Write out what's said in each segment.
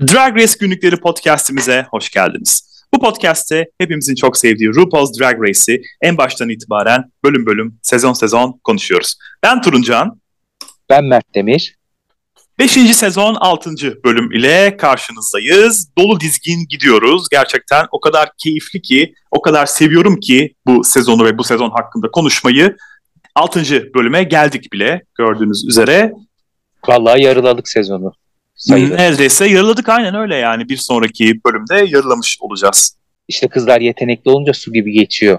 Drag Race Günlükleri podcastimize hoş geldiniz. Bu podcast'te hepimizin çok sevdiği RuPaul's Drag Race'i en baştan itibaren bölüm bölüm, sezon sezon konuşuyoruz. Ben Turuncan. Ben Mert Demir. 5. sezon 6. bölüm ile karşınızdayız. Dolu dizgin gidiyoruz. Gerçekten o kadar keyifli ki, o kadar seviyorum ki bu sezonu ve bu sezon hakkında konuşmayı. 6. bölüme geldik bile gördüğünüz üzere. Vallahi yarıladık sezonu. Sayılır. Neredeyse yarıladık aynen öyle yani. Bir sonraki bölümde yarılamış olacağız. İşte kızlar yetenekli olunca su gibi geçiyor.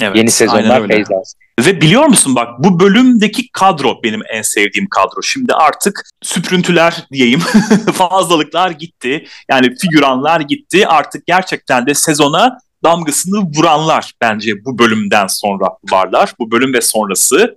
Evet, Yeni sezonlar Feyzaz. Ve biliyor musun bak bu bölümdeki kadro benim en sevdiğim kadro. Şimdi artık süprüntüler diyeyim fazlalıklar gitti. Yani figüranlar gitti. Artık gerçekten de sezona damgasını vuranlar bence bu bölümden sonra varlar. Bu bölüm ve sonrası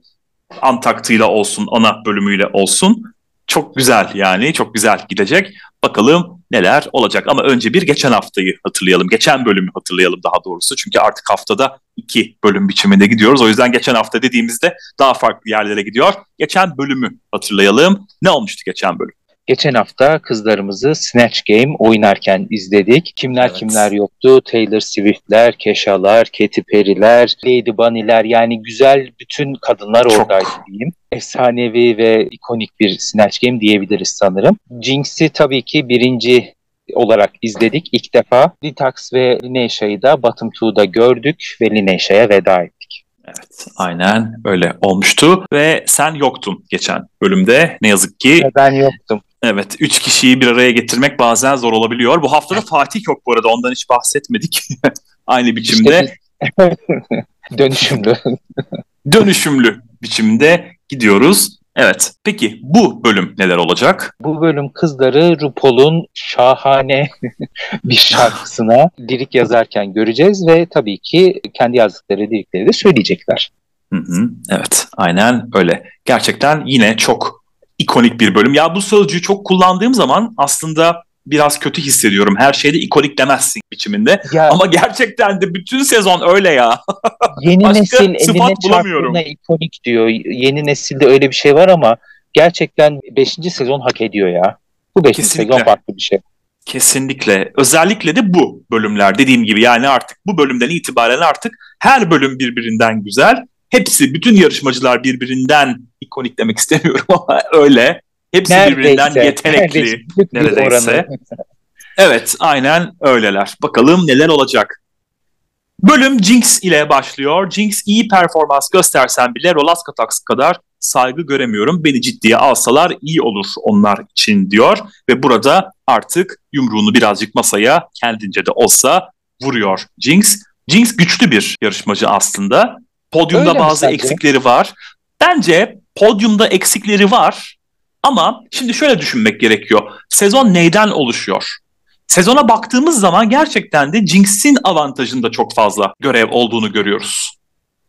Antaktıyla olsun, ana bölümüyle olsun çok güzel yani çok güzel gidecek. Bakalım neler olacak ama önce bir geçen haftayı hatırlayalım. Geçen bölümü hatırlayalım daha doğrusu. Çünkü artık haftada iki bölüm biçiminde gidiyoruz. O yüzden geçen hafta dediğimizde daha farklı yerlere gidiyor. Geçen bölümü hatırlayalım. Ne olmuştu geçen bölüm? Geçen hafta kızlarımızı Snatch Game oynarken izledik. Kimler evet. kimler yoktu? Taylor Swift'ler, Keşalar, Katy Perry'ler, Lady Bunny'ler yani güzel bütün kadınlar Çok. oradaydı diyeyim. Efsanevi ve ikonik bir Snatch Game diyebiliriz sanırım. Jinx'i tabii ki birinci olarak izledik ilk defa. Detox ve Lineisha'yı da Bottom 2'da gördük ve Lineisha'ya veda ettik. Evet aynen öyle olmuştu ve sen yoktun geçen bölümde ne yazık ki. Ben yoktum. Evet, üç kişiyi bir araya getirmek bazen zor olabiliyor. Bu hafta da Fatih yok bu arada, ondan hiç bahsetmedik. Aynı biçimde. İşte Dönüşümlü. Dönüşümlü biçimde gidiyoruz. Evet. Peki bu bölüm neler olacak? Bu bölüm kızları RuPaul'un şahane bir şarkısına lirik yazarken göreceğiz ve tabii ki kendi yazdıkları lirikleri de söyleyecekler. Hı hı, evet, aynen öyle. Gerçekten yine çok ikonik bir bölüm. Ya bu sözcüğü çok kullandığım zaman aslında biraz kötü hissediyorum. Her şeyde ikonik demezsin biçiminde. Ya, Ama gerçekten de bütün sezon öyle ya. Yeni Başka nesil eline çarptığına ikonik diyor. Yeni nesilde öyle bir şey var ama gerçekten 5. sezon hak ediyor ya. Bu 5. sezon farklı bir şey. Kesinlikle. Özellikle de bu bölümler dediğim gibi yani artık bu bölümden itibaren artık her bölüm birbirinden güzel. Hepsi bütün yarışmacılar birbirinden ikonik demek istemiyorum ama öyle. Hepsi neredeyse, birbirinden yetenekli neredeyse. neredeyse. evet aynen öyleler. Bakalım neler olacak. Bölüm Jinx ile başlıyor. Jinx iyi performans göstersen bile Rolaska Tax kadar saygı göremiyorum. Beni ciddiye alsalar iyi olur onlar için diyor. Ve burada artık yumruğunu birazcık masaya kendince de olsa vuruyor Jinx. Jinx güçlü bir yarışmacı aslında. Podyumda Öyle bazı eksikleri var. Bence podyumda eksikleri var ama şimdi şöyle düşünmek gerekiyor. Sezon neyden oluşuyor? Sezona baktığımız zaman gerçekten de Jinx'in avantajında çok fazla görev olduğunu görüyoruz.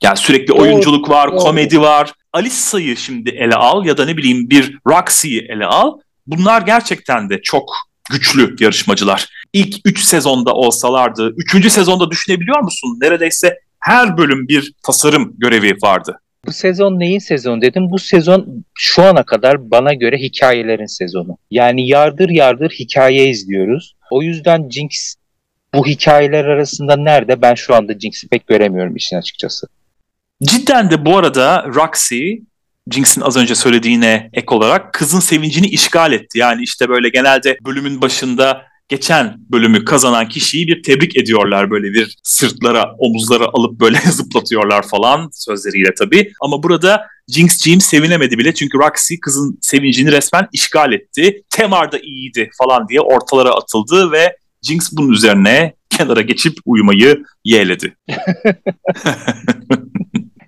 Yani sürekli oyunculuk var, komedi var. Alissa'yı şimdi ele al ya da ne bileyim bir Roxy'yi ele al. Bunlar gerçekten de çok güçlü yarışmacılar. İlk 3 sezonda olsalardı, 3. sezonda düşünebiliyor musun? Neredeyse her bölüm bir tasarım görevi vardı. Bu sezon neyin sezonu dedim. Bu sezon şu ana kadar bana göre hikayelerin sezonu. Yani yardır yardır hikaye izliyoruz. O yüzden Jinx bu hikayeler arasında nerede? Ben şu anda Jinx'i pek göremiyorum işin açıkçası. Cidden de bu arada Roxy Jinx'in az önce söylediğine ek olarak kızın sevincini işgal etti. Yani işte böyle genelde bölümün başında geçen bölümü kazanan kişiyi bir tebrik ediyorlar böyle bir sırtlara, omuzlara alıp böyle zıplatıyorlar falan sözleriyle tabii. Ama burada Jinx Jim sevinemedi bile çünkü Roxy kızın sevincini resmen işgal etti. Temar da iyiydi falan diye ortalara atıldı ve Jinx bunun üzerine kenara geçip uyumayı yeğledi.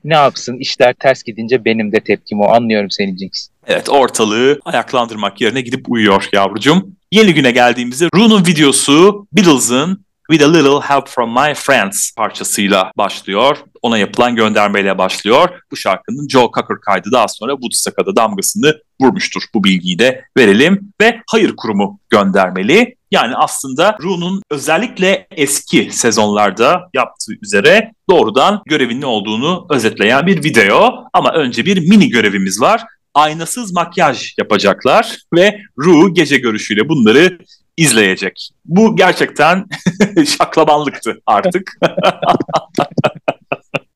ne yapsın işler ters gidince benim de tepkim o anlıyorum seni Jinx. Evet ortalığı ayaklandırmak yerine gidip uyuyor yavrucum. Yeni güne geldiğimizde Rune'un videosu Beatles'ın With a Little Help From My Friends parçasıyla başlıyor. Ona yapılan göndermeyle başlıyor. Bu şarkının Joe Cocker kaydı daha sonra Woodstock'a da damgasını vurmuştur. Bu bilgiyi de verelim. Ve Hayır Kurumu göndermeli. Yani aslında Rune'un özellikle eski sezonlarda yaptığı üzere doğrudan görevinin olduğunu özetleyen bir video. Ama önce bir mini görevimiz var aynasız makyaj yapacaklar ve Ru gece görüşüyle bunları izleyecek. Bu gerçekten şaklabanlıktı artık.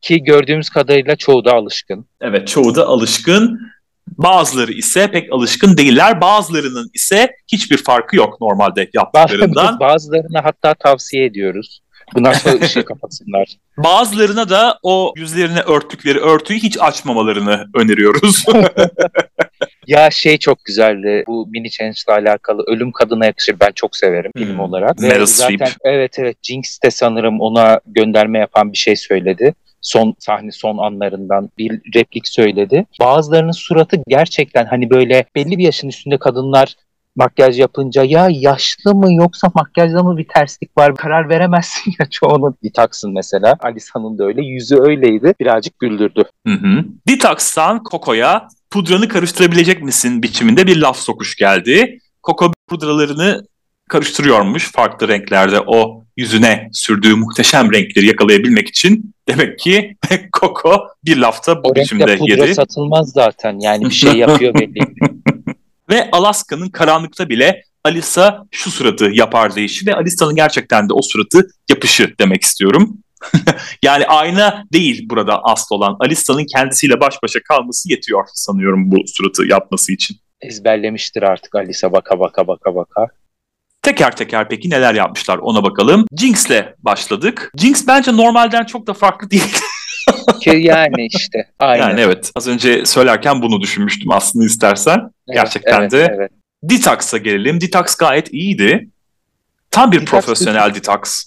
Ki gördüğümüz kadarıyla çoğu da alışkın. Evet çoğu da alışkın. Bazıları ise pek alışkın değiller. Bazılarının ise hiçbir farkı yok normalde yaptıklarından. Bazılarına hatta tavsiye ediyoruz. Bundan sonra ışığı kapatsınlar. Bazılarına da o yüzlerine örttükleri örtüyü hiç açmamalarını öneriyoruz. ya şey çok güzeldi. Bu mini change ile alakalı Ölüm Kadına yakışır. Ben çok severim hmm. film olarak. Meryl Streep. Evet evet Jinx de sanırım ona gönderme yapan bir şey söyledi son sahne son anlarından bir replik söyledi. Bazılarının suratı gerçekten hani böyle belli bir yaşın üstünde kadınlar makyaj yapınca ya yaşlı mı yoksa makyajda mı bir terslik var karar veremezsin ya çoğunun. Detox'ın mesela Alisa'nın da öyle yüzü öyleydi birazcık güldürdü. Hı hı. Detox'tan Coco'ya pudranı karıştırabilecek misin biçiminde bir laf sokuş geldi. Coco pudralarını karıştırıyormuş farklı renklerde o yüzüne sürdüğü muhteşem renkleri yakalayabilmek için demek ki Coco bir lafta bu o biçimde pudra yedi. satılmaz zaten yani bir şey yapıyor belli. Ve Alaska'nın karanlıkta bile Alisa şu suratı yapar deyişi ve Alisa'nın gerçekten de o suratı yapışı demek istiyorum. yani ayna değil burada asıl olan. Alisa'nın kendisiyle baş başa kalması yetiyor sanıyorum bu suratı yapması için. Ezberlemiştir artık Alisa baka baka baka baka. Teker teker peki neler yapmışlar ona bakalım. Jinx'le başladık. Jinx bence normalden çok da farklı değil. yani işte. Aynen. Yani evet. Az önce söylerken bunu düşünmüştüm aslında istersen. Evet, Gerçekten evet, de. Evet. Detox'a gelelim. Detox gayet iyiydi. Tam bir Detox profesyonel detox.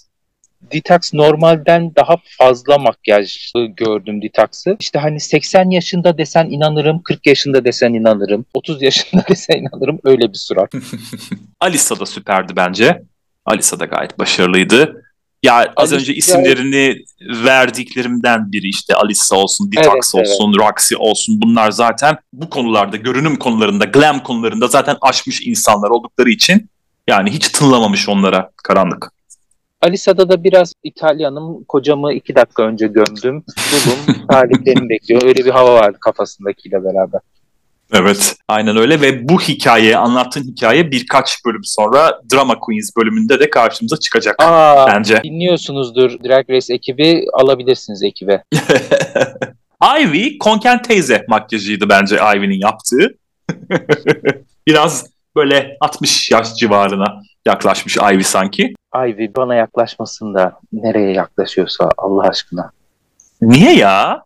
Detox normalden daha fazla makyajlı gördüm Detox'ı. İşte hani 80 yaşında desen inanırım, 40 yaşında desen inanırım, 30 yaşında desen inanırım öyle bir surat. Alisa da süperdi bence. Alisa da gayet başarılıydı. Ya az önce isimlerini verdiklerimden biri işte Alisa olsun, Detox evet, olsun, evet. Roxy olsun bunlar zaten bu konularda, görünüm konularında, glam konularında zaten aşmış insanlar oldukları için yani hiç tınlamamış onlara karanlık. Alisa'da da biraz İtalyanım. Kocamı iki dakika önce gömdüm. Buldum. Taliplerini bekliyor. Öyle bir hava vardı kafasındakiyle beraber. Evet aynen öyle ve bu hikaye anlattığın hikaye birkaç bölüm sonra Drama Queens bölümünde de karşımıza çıkacak Aa, bence. Dinliyorsunuzdur Drag Race ekibi alabilirsiniz ekibe. Ivy Konken teyze makyajıydı bence Ivy'nin yaptığı. Biraz böyle 60 yaş civarına yaklaşmış Ivy sanki. Ivy bana yaklaşmasın da nereye yaklaşıyorsa Allah aşkına. Niye ya?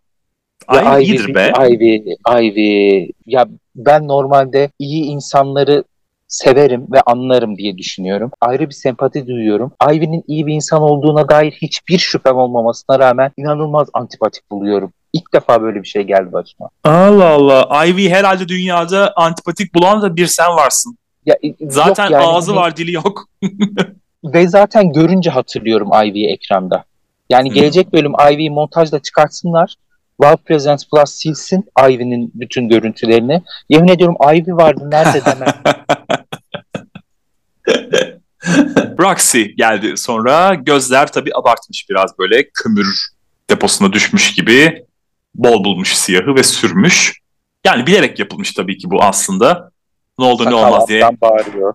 Ya Ivy, iyidir be. Ivy, Ivy. Ya ben normalde iyi insanları severim ve anlarım diye düşünüyorum. Ayrı bir sempati duyuyorum. Ivy'nin iyi bir insan olduğuna dair hiçbir şüphem olmamasına rağmen inanılmaz antipatik buluyorum. İlk defa böyle bir şey geldi başıma. Allah Allah. Ivy herhalde dünyada antipatik bulan da bir sen varsın. Ya, e, zaten yani, ağzı hani, var dili yok. ve zaten görünce hatırlıyorum Ivy'yi ekranda. Yani gelecek bölüm Ivy'yi montajda çıkartsınlar. Wow Presents Plus silsin Ivy'nin bütün görüntülerini. Yemin ediyorum Ivy vardı nerede demem. Roxy geldi sonra. Gözler tabii abartmış biraz böyle kömür deposuna düşmüş gibi. Bol bulmuş siyahı ve sürmüş. Yani bilerek yapılmış tabii ki bu aslında. Ne oldu Sakal ne olmaz diye. bağırıyor.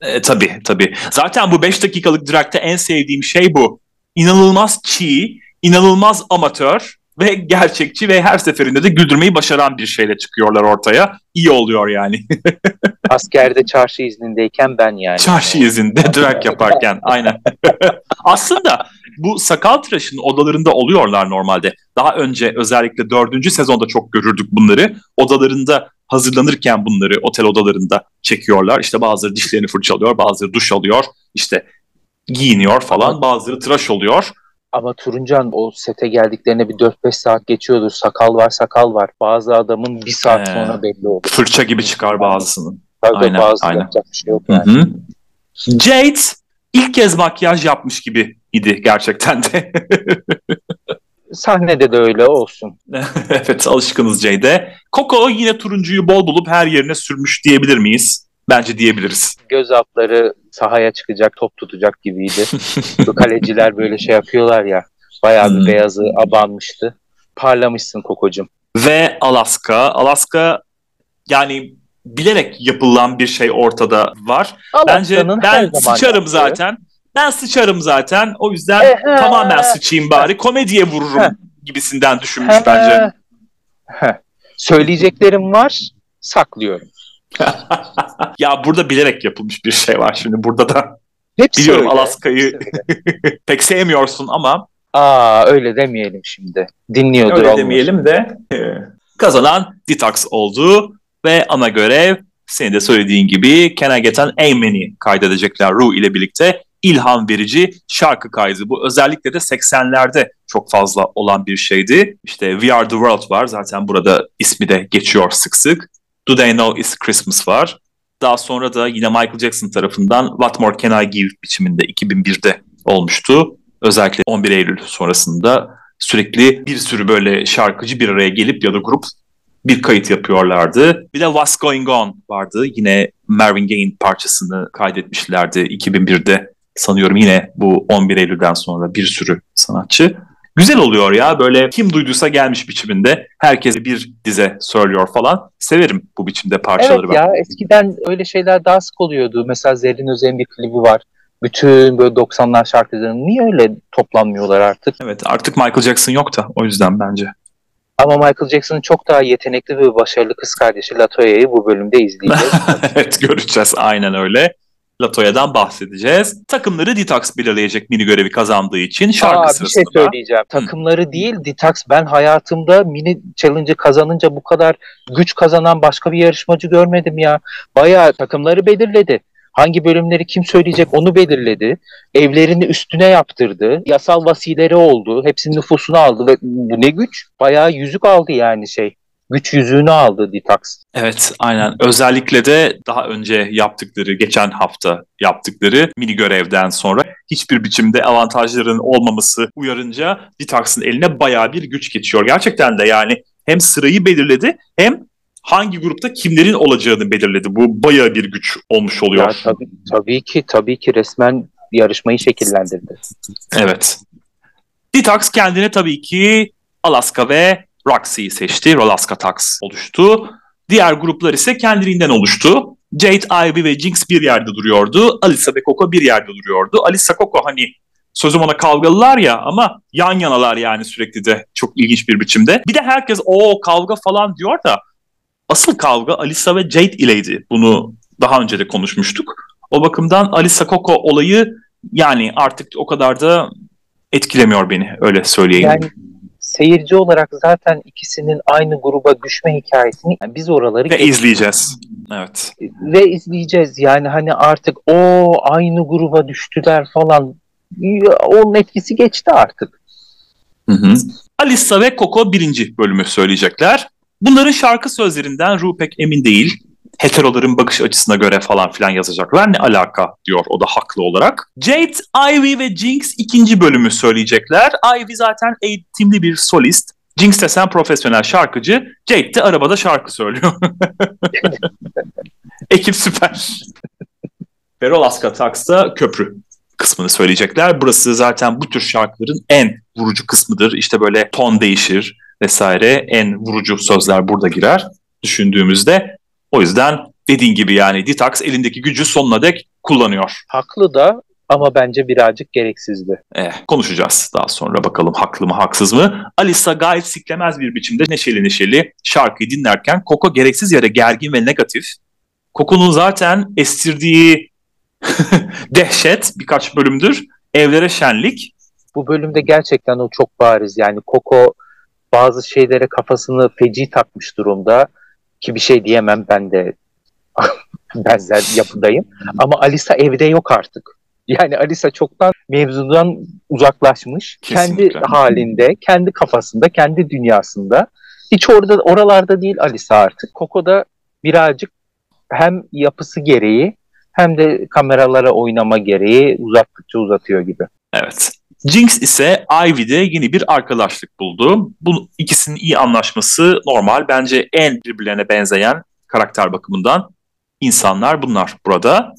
E, tabii tabii. Zaten bu 5 dakikalık drag'te en sevdiğim şey bu. İnanılmaz çiğ, inanılmaz amatör ve gerçekçi ve her seferinde de güldürmeyi başaran bir şeyle çıkıyorlar ortaya. İyi oluyor yani. Askerde çarşı iznindeyken ben yani. Çarşı izinde drag yaparken aynen. Aslında bu sakal tıraşının odalarında oluyorlar normalde. Daha önce özellikle dördüncü sezonda çok görürdük bunları. Odalarında hazırlanırken bunları otel odalarında çekiyorlar. İşte bazıları dişlerini fırçalıyor, bazıları duş alıyor, işte giyiniyor falan, bazıları tıraş oluyor. Ama Turuncan o sete geldiklerine bir 4-5 saat geçiyordur. Sakal var sakal var. Bazı adamın bir saat ee, sonra belli olur. Fırça gibi çıkar bazısının. Tabii aynen, bazı aynen. yapacak bir şey yok yani. Hı-hı. Jade ilk kez makyaj yapmış gibi idi gerçekten de. Sahnede de öyle olsun. evet alışkınız Jade'e. Coco yine turuncuyu bol bulup her yerine sürmüş diyebilir miyiz? Bence diyebiliriz. Göz altları sahaya çıkacak, top tutacak gibiydi. Bu kaleciler böyle şey yapıyorlar ya. Bayağı bir hmm. beyazı abanmıştı. Parlamışsın Koko'cum. Ve Alaska. Alaska yani bilerek yapılan bir şey ortada var. Bence ben sıçarım yaptığı. zaten. Ben sıçarım zaten. O yüzden Ehe. tamamen sıçayım bari. Komediye vururum Heh. gibisinden düşünmüş Heh. bence. Heh. Söyleyeceklerim var, saklıyorum. ya burada bilerek yapılmış bir şey var şimdi burada da. Hepsi Biliyorum öyle. Alaska'yı pek sevmiyorsun ama. Aa öyle demeyelim şimdi. Dinliyordur Öyle olmuş. demeyelim de. E, kazanan Detox oldu ve ana görev senin de söylediğin gibi Can I Get An Amen'i kaydedecekler Ru ile birlikte ilham verici şarkı kaydı. Bu özellikle de 80'lerde çok fazla olan bir şeydi. İşte We Are The World var zaten burada ismi de geçiyor sık sık. Do They Know It's Christmas var. Daha sonra da yine Michael Jackson tarafından What More Can I Give biçiminde 2001'de olmuştu. Özellikle 11 Eylül sonrasında sürekli bir sürü böyle şarkıcı bir araya gelip ya da grup bir kayıt yapıyorlardı. Bir de What's Going On vardı. Yine Marvin Gaye parçasını kaydetmişlerdi 2001'de. Sanıyorum yine bu 11 Eylül'den sonra bir sürü sanatçı. Güzel oluyor ya böyle kim duyduysa gelmiş biçiminde. Herkes bir dize söylüyor falan. Severim bu biçimde parçaları. Evet ben. ya eskiden öyle şeyler daha sık oluyordu. Mesela Zerrin Özer'in bir klibi var. Bütün böyle 90'lar şarkılarını niye öyle toplanmıyorlar artık? Evet artık Michael Jackson yok da o yüzden bence. Ama Michael Jackson'ın çok daha yetenekli ve başarılı kız kardeşi Latoya'yı bu bölümde izleyeceğiz. evet göreceğiz aynen öyle. Latoya'dan bahsedeceğiz. Takımları Detox belirleyecek mini görevi kazandığı için şarkı Aa, sırasında. Bir şey söyleyeceğim. Takımları değil Detox ben hayatımda mini challenge'ı kazanınca bu kadar güç kazanan başka bir yarışmacı görmedim ya. Bayağı takımları belirledi. Hangi bölümleri kim söyleyecek onu belirledi. Evlerini üstüne yaptırdı. Yasal vasileri oldu. Hepsinin nüfusunu aldı ve bu ne güç? Bayağı yüzük aldı yani şey güç yüzüğünü aldı Detox. Evet aynen. Özellikle de daha önce yaptıkları, geçen hafta yaptıkları mini görevden sonra hiçbir biçimde avantajların olmaması uyarınca Detox'ın eline bayağı bir güç geçiyor. Gerçekten de yani hem sırayı belirledi hem hangi grupta kimlerin olacağını belirledi. Bu bayağı bir güç olmuş oluyor. Ya, tabii, tabii ki tabii ki resmen yarışmayı şekillendirdi. Evet. Detox kendine tabii ki Alaska ve Roxy'yi seçti. Rolaska Tax oluştu. Diğer gruplar ise kendiliğinden oluştu. Jade, Ivy ve Jinx bir yerde duruyordu. Alisa ve Coco bir yerde duruyordu. Alisa Coco hani sözüm ona kavgalılar ya ama yan yanalar yani sürekli de çok ilginç bir biçimde. Bir de herkes o kavga falan diyor da asıl kavga Alisa ve Jade ileydi. Bunu daha önce de konuşmuştuk. O bakımdan Alisa Coco olayı yani artık o kadar da etkilemiyor beni öyle söyleyeyim. Yani seyirci olarak zaten ikisinin aynı gruba düşme hikayesini yani biz oraları ve izleyeceğiz. Evet. Ve izleyeceğiz. Yani hani artık o aynı gruba düştüler falan. Onun etkisi geçti artık. Hı hı. Alissa ve Coco birinci bölümü söyleyecekler. Bunların şarkı sözlerinden Ru pek emin değil heteroların bakış açısına göre falan filan yazacaklar. Ne alaka diyor o da haklı olarak. Jade, Ivy ve Jinx ikinci bölümü söyleyecekler. Ivy zaten eğitimli bir solist. Jinx de sen profesyonel şarkıcı. Jade de arabada şarkı söylüyor. Ekip süper. Ferolaska Tax'ta köprü kısmını söyleyecekler. Burası zaten bu tür şarkıların en vurucu kısmıdır. İşte böyle ton değişir vesaire. En vurucu sözler burada girer düşündüğümüzde. O yüzden dediğin gibi yani Detox elindeki gücü sonuna dek kullanıyor. Haklı da ama bence birazcık gereksizdi. Eh, konuşacağız daha sonra bakalım haklı mı haksız mı. Alisa gayet siklemez bir biçimde neşeli neşeli şarkıyı dinlerken Koko gereksiz yere gergin ve negatif. Koko'nun zaten estirdiği dehşet birkaç bölümdür evlere şenlik. Bu bölümde gerçekten o çok bariz yani Koko bazı şeylere kafasını feci takmış durumda ki bir şey diyemem ben de benzer yapıdayım. Ama Alisa evde yok artık. Yani Alisa çoktan mevzudan uzaklaşmış. Kesinlikle. Kendi halinde, kendi kafasında, kendi dünyasında. Hiç orada oralarda değil Alisa artık. Coco da birazcık hem yapısı gereği hem de kameralara oynama gereği uzattıkça uzatıyor gibi. Evet. Jinx ise Ivy'de yeni bir arkadaşlık buldu. Bu ikisinin iyi anlaşması normal. Bence en birbirlerine benzeyen karakter bakımından insanlar bunlar burada.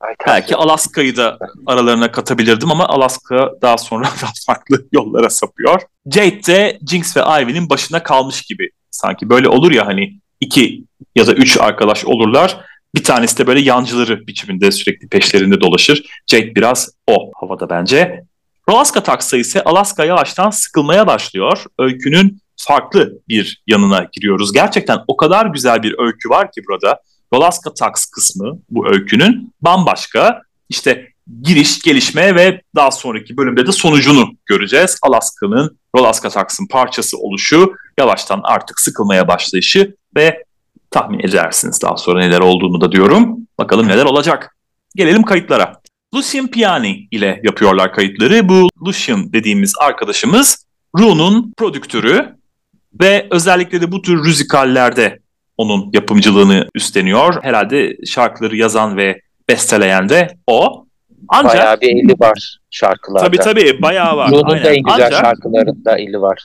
Ay, Belki Alaska'yı da aralarına katabilirdim ama Alaska daha sonra daha farklı yollara sapıyor. Jade de Jinx ve Ivy'nin başına kalmış gibi. Sanki böyle olur ya hani iki ya da üç arkadaş olurlar. Bir tanesi de böyle yancıları biçiminde sürekli peşlerinde dolaşır. Jake biraz o havada bence. Alaska taksa ise Alaska yavaştan sıkılmaya başlıyor. Öykünün farklı bir yanına giriyoruz. Gerçekten o kadar güzel bir öykü var ki burada. Alaska Tax kısmı bu öykünün bambaşka. İşte giriş, gelişme ve daha sonraki bölümde de sonucunu göreceğiz. Alaska'nın Alaska Tax'ın parçası oluşu, yavaştan artık sıkılmaya başlayışı ve tahmin edersiniz daha sonra neler olduğunu da diyorum. Bakalım neler olacak. Gelelim kayıtlara. Lucian Piani ile yapıyorlar kayıtları. Bu Lucian dediğimiz arkadaşımız Rune'un prodüktörü ve özellikle de bu tür müzikallerde onun yapımcılığını üstleniyor. Herhalde şarkıları yazan ve besteleyen de o. Ancak, bayağı bir eli var şarkılarda. Tabii tabii bayağı var. Rune'un da en güzel Ancak, şarkılarında eli var.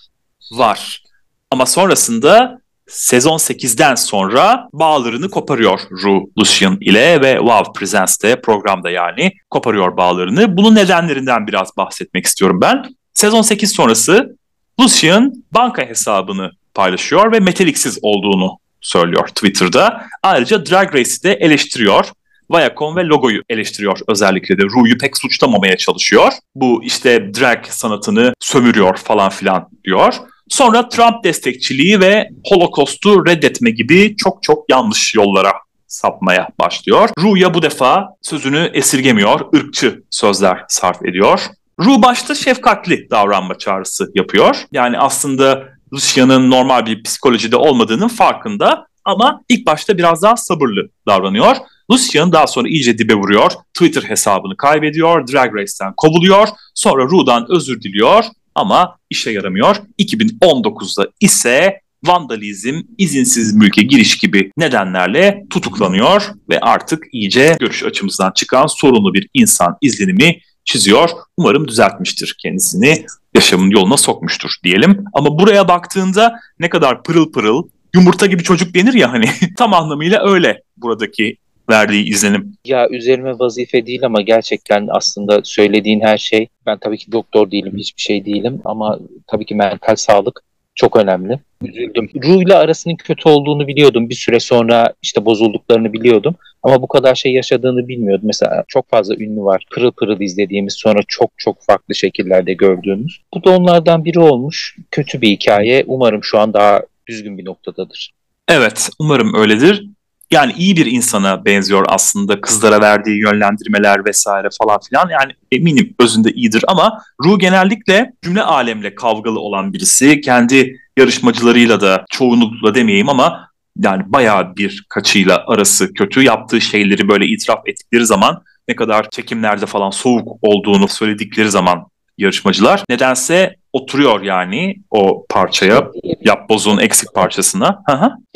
Var. Ama sonrasında sezon 8'den sonra bağlarını koparıyor Ru Lucian ile ve Wow Presents'te programda yani koparıyor bağlarını. Bunun nedenlerinden biraz bahsetmek istiyorum ben. Sezon 8 sonrası Lucian banka hesabını paylaşıyor ve meteliksiz olduğunu söylüyor Twitter'da. Ayrıca Drag Race'i de eleştiriyor. Viacom ve logoyu eleştiriyor özellikle de. Ru'yu pek suçlamamaya çalışıyor. Bu işte drag sanatını sömürüyor falan filan diyor. Sonra Trump destekçiliği ve Holocaust'u reddetme gibi çok çok yanlış yollara sapmaya başlıyor. Ru'ya bu defa sözünü esirgemiyor, ırkçı sözler sarf ediyor. Ru başta şefkatli davranma çağrısı yapıyor. Yani aslında Rusya'nın normal bir psikolojide olmadığının farkında ama ilk başta biraz daha sabırlı davranıyor. Lucian daha sonra iyice dibe vuruyor. Twitter hesabını kaybediyor. Drag Race'ten kovuluyor. Sonra Ru'dan özür diliyor ama işe yaramıyor. 2019'da ise vandalizm, izinsiz mülke giriş gibi nedenlerle tutuklanıyor ve artık iyice görüş açımızdan çıkan sorunlu bir insan izlenimi çiziyor. Umarım düzeltmiştir kendisini, yaşamın yoluna sokmuştur diyelim. Ama buraya baktığında ne kadar pırıl pırıl, yumurta gibi çocuk denir ya hani tam anlamıyla öyle buradaki verdiği izlenim. Ya üzerime vazife değil ama gerçekten aslında söylediğin her şey ben tabii ki doktor değilim hiçbir şey değilim ama tabii ki mental sağlık çok önemli. Üzüldüm. Ru ile arasının kötü olduğunu biliyordum. Bir süre sonra işte bozulduklarını biliyordum. Ama bu kadar şey yaşadığını bilmiyordum. Mesela çok fazla ünlü var. Pırıl pırıl izlediğimiz sonra çok çok farklı şekillerde gördüğümüz. Bu da onlardan biri olmuş. Kötü bir hikaye. Umarım şu an daha düzgün bir noktadadır. Evet, umarım öyledir yani iyi bir insana benziyor aslında kızlara verdiği yönlendirmeler vesaire falan filan. Yani eminim özünde iyidir ama Ru genellikle cümle alemle kavgalı olan birisi. Kendi yarışmacılarıyla da çoğunlukla demeyeyim ama yani bayağı bir kaçıyla arası kötü. Yaptığı şeyleri böyle itiraf ettikleri zaman ne kadar çekimlerde falan soğuk olduğunu söyledikleri zaman yarışmacılar nedense oturuyor yani o parçaya yap bozun eksik parçasına.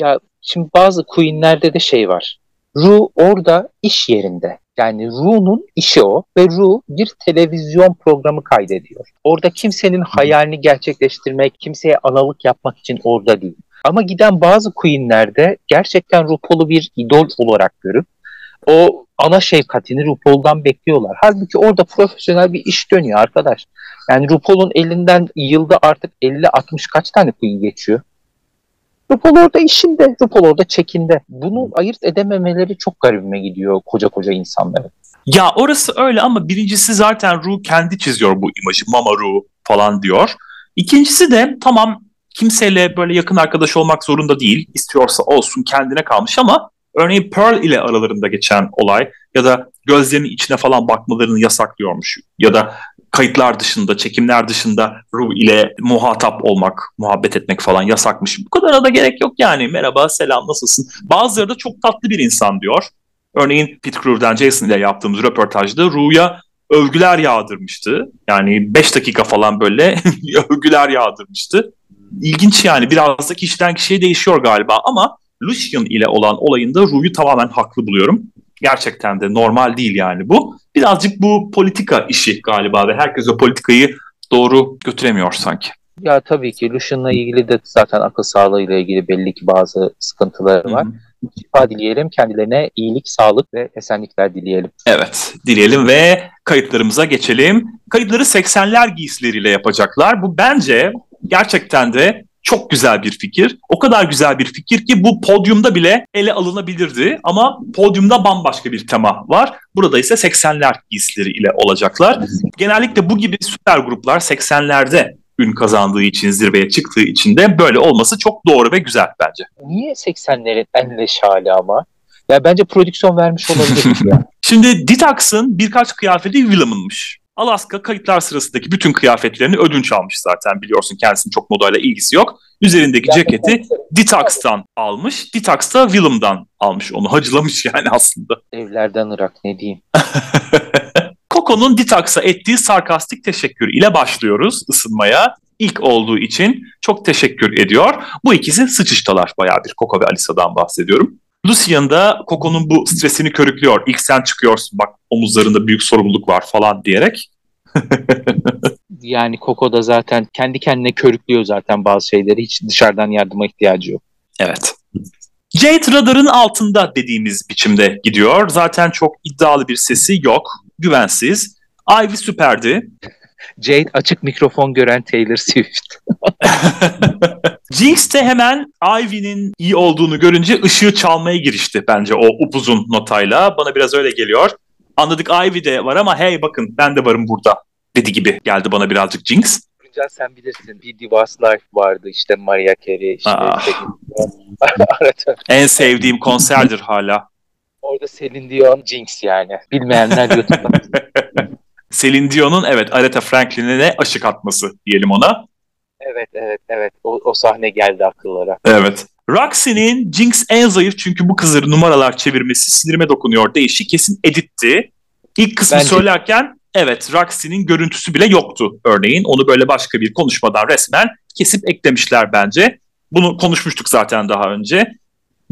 Ya Şimdi bazı Queen'lerde de şey var. Ru orada iş yerinde. Yani Ru'nun işi o ve Ru bir televizyon programı kaydediyor. Orada kimsenin hayalini gerçekleştirmek, kimseye analık yapmak için orada değil. Ama giden bazı Queen'lerde gerçekten RuPaul'u bir idol olarak görüp o ana şefkatini RuPaul'dan bekliyorlar. Halbuki orada profesyonel bir iş dönüyor arkadaş. Yani RuPaul'un elinden yılda artık 50-60 kaç tane Queen geçiyor. RuPaul orada işinde, RuPaul orada çekinde. Bunu ayırt edememeleri çok garibime gidiyor koca koca insanların. Ya orası öyle ama birincisi zaten Ru kendi çiziyor bu imajı. Mama Ru falan diyor. İkincisi de tamam kimseyle böyle yakın arkadaş olmak zorunda değil. İstiyorsa olsun kendine kalmış ama örneğin Pearl ile aralarında geçen olay ya da gözlerinin içine falan bakmalarını yasaklıyormuş ya da kayıtlar dışında, çekimler dışında Ru ile muhatap olmak, muhabbet etmek falan yasakmış. Bu kadar da gerek yok yani. Merhaba, selam, nasılsın? Bazıları da çok tatlı bir insan diyor. Örneğin Pete Crew'den Jason ile yaptığımız röportajda Ru'ya övgüler yağdırmıştı. Yani 5 dakika falan böyle övgüler yağdırmıştı. İlginç yani biraz da kişiden kişiye değişiyor galiba ama Lucian ile olan olayında Ru'yu tamamen haklı buluyorum gerçekten de normal değil yani bu. Birazcık bu politika işi galiba ve herkes o politikayı doğru götüremiyor sanki. Ya tabii ki Lucian'la ilgili de zaten akıl sağlığıyla ilgili belli ki bazı sıkıntıları var. Şifa dileyelim, kendilerine iyilik, sağlık ve esenlikler dileyelim. Evet, dileyelim ve kayıtlarımıza geçelim. Kayıtları 80'ler giysileriyle yapacaklar. Bu bence gerçekten de çok güzel bir fikir. O kadar güzel bir fikir ki bu podyumda bile ele alınabilirdi ama podyumda bambaşka bir tema var. Burada ise 80'ler giysileri ile olacaklar. Genellikle bu gibi süper gruplar 80'lerde ün kazandığı için, zirveye çıktığı için de böyle olması çok doğru ve güzel bence. Niye 80'lerin en leş hali ama? Ya bence prodüksiyon vermiş olabilir. Şimdi Ditax'ın birkaç kıyafeti Willem'ınmış. Alaska kayıtlar sırasındaki bütün kıyafetlerini ödünç almış zaten biliyorsun kendisinin çok modayla ilgisi yok. Üzerindeki ceketi Ditax'tan almış. Ditax da Willem'dan almış onu hacılamış yani aslında. Evlerden Irak ne diyeyim. Coco'nun Ditax'a ettiği sarkastik teşekkür ile başlıyoruz ısınmaya. İlk olduğu için çok teşekkür ediyor. Bu ikisi sıçıştalar bayağı bir Coco ve Alisa'dan bahsediyorum. Lucian da Coco'nun bu stresini körüklüyor. İlk sen çıkıyorsun bak omuzlarında büyük sorumluluk var falan diyerek. yani Coco da zaten kendi kendine körüklüyor zaten bazı şeyleri. Hiç dışarıdan yardıma ihtiyacı yok. Evet. Jade radarın altında dediğimiz biçimde gidiyor. Zaten çok iddialı bir sesi yok. Güvensiz. Ivy süperdi. Jade açık mikrofon gören Taylor Swift. Jinx de hemen Ivy'nin iyi olduğunu görünce ışığı çalmaya girişti bence o upuzun notayla. Bana biraz öyle geliyor. Anladık Ivy de var ama hey bakın ben de varım burada dedi gibi geldi bana birazcık Jinx. Güncel sen bilirsin. Bir Divas Life vardı işte Maria Carey. Işte ah. en sevdiğim konserdir hala. Orada Celine Dion Jinx yani. Bilmeyenler YouTube'da. Celine Dion'un evet Aretha Franklin'e aşık atması diyelim ona. Evet evet evet o, o sahne geldi akıllara. Evet. Roxy'nin Jinx en zayıf çünkü bu kızları numaralar çevirmesi sinirime dokunuyor değişi kesin editti. İlk kısmı Bence... söylerken evet Roxy'nin görüntüsü bile yoktu örneğin. Onu böyle başka bir konuşmadan resmen kesip eklemişler bence. Bunu konuşmuştuk zaten daha önce.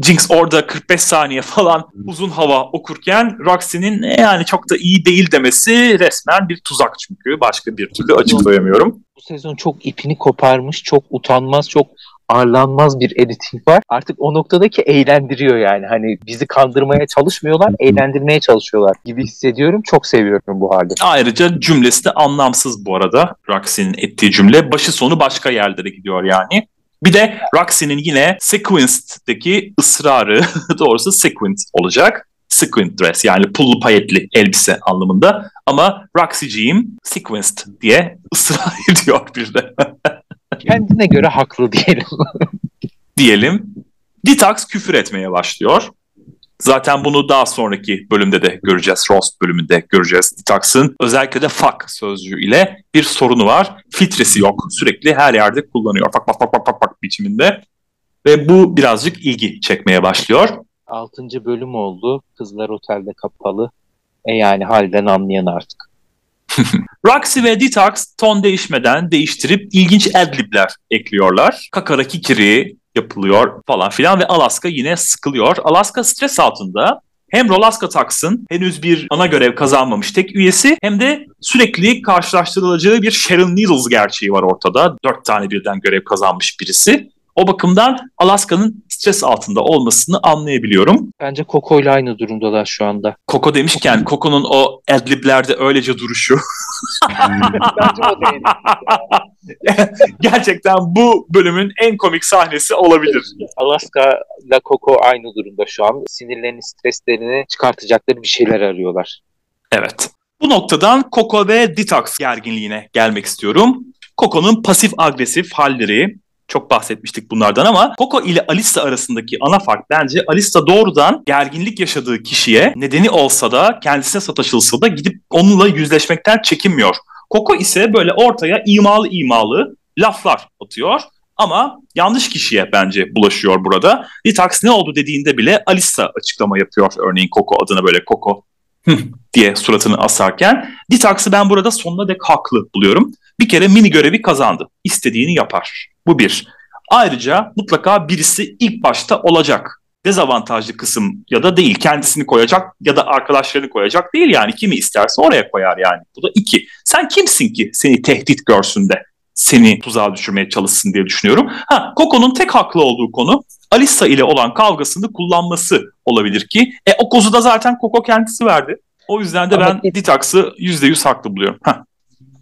Jinx orada 45 saniye falan uzun hava okurken Roxy'nin e, yani çok da iyi değil demesi resmen bir tuzak çünkü. Başka bir türlü açıklayamıyorum. Bu sezon çok ipini koparmış, çok utanmaz, çok ağırlanmaz bir editing var. Artık o noktadaki eğlendiriyor yani. Hani bizi kandırmaya çalışmıyorlar, eğlendirmeye çalışıyorlar gibi hissediyorum. Çok seviyorum bu halde. Ayrıca cümlesi de anlamsız bu arada. Roxy'nin ettiği cümle. Başı sonu başka yerlere gidiyor yani. Bir de Roxy'nin yine Sequenced'deki ısrarı doğrusu sequent olacak. Sequent dress yani pullu payetli elbise anlamında. Ama Roxy'ciğim sequenced diye ısrar ediyor bir de. Kendine göre haklı diyelim. diyelim. Detox küfür etmeye başlıyor. Zaten bunu daha sonraki bölümde de göreceğiz. Roast bölümünde göreceğiz. Detox'ın özellikle de fuck sözcüğü ile bir sorunu var. Filtresi yok. Sürekli her yerde kullanıyor. Fuck fuck fuck fuck, fuck biçiminde. Ve bu birazcık ilgi çekmeye başlıyor. Altıncı bölüm oldu. Kızlar otelde kapalı. E yani halden anlayan artık. Roxy ve Detox ton değişmeden değiştirip ilginç adlibler ekliyorlar. Kakara kikiri, yapılıyor falan filan ve Alaska yine sıkılıyor. Alaska stres altında hem Rolaska Tax'ın henüz bir ana görev kazanmamış tek üyesi hem de sürekli karşılaştırılacağı bir Sharon Needles gerçeği var ortada. Dört tane birden görev kazanmış birisi. O bakımdan Alaska'nın stres altında olmasını anlayabiliyorum. Bence Coco ile aynı durumdalar şu anda. Coco demişken Coco'nun o adliblerde öylece duruşu. Bence o değil. Gerçekten bu bölümün en komik sahnesi olabilir. Alaska ile Coco aynı durumda şu an. Sinirlerini, streslerini çıkartacakları bir şeyler arıyorlar. Evet. Bu noktadan Coco ve Detox gerginliğine gelmek istiyorum. Coco'nun pasif agresif halleri, çok bahsetmiştik bunlardan ama Coco ile Alissa arasındaki ana fark bence Alissa doğrudan gerginlik yaşadığı kişiye nedeni olsa da kendisine sataşılsa da gidip onunla yüzleşmekten çekinmiyor. Coco ise böyle ortaya imalı imalı laflar atıyor ama yanlış kişiye bence bulaşıyor burada. Detox ne oldu dediğinde bile Alissa açıklama yapıyor örneğin Coco adına böyle Coco diye suratını asarken. Detox'ı ben burada sonuna dek haklı buluyorum. Bir kere mini görevi kazandı. İstediğini yapar. Bu bir. Ayrıca mutlaka birisi ilk başta olacak. Dezavantajlı kısım ya da değil. Kendisini koyacak ya da arkadaşlarını koyacak değil yani. Kimi isterse oraya koyar yani. Bu da iki. Sen kimsin ki seni tehdit görsün de seni tuzağa düşürmeye çalışsın diye düşünüyorum. Ha, Coco'nun tek haklı olduğu konu Alissa ile olan kavgasını kullanması olabilir ki. E o kozu da zaten Coco kendisi verdi. O yüzden de Ama ben Detox'ı %100 haklı buluyorum. Heh.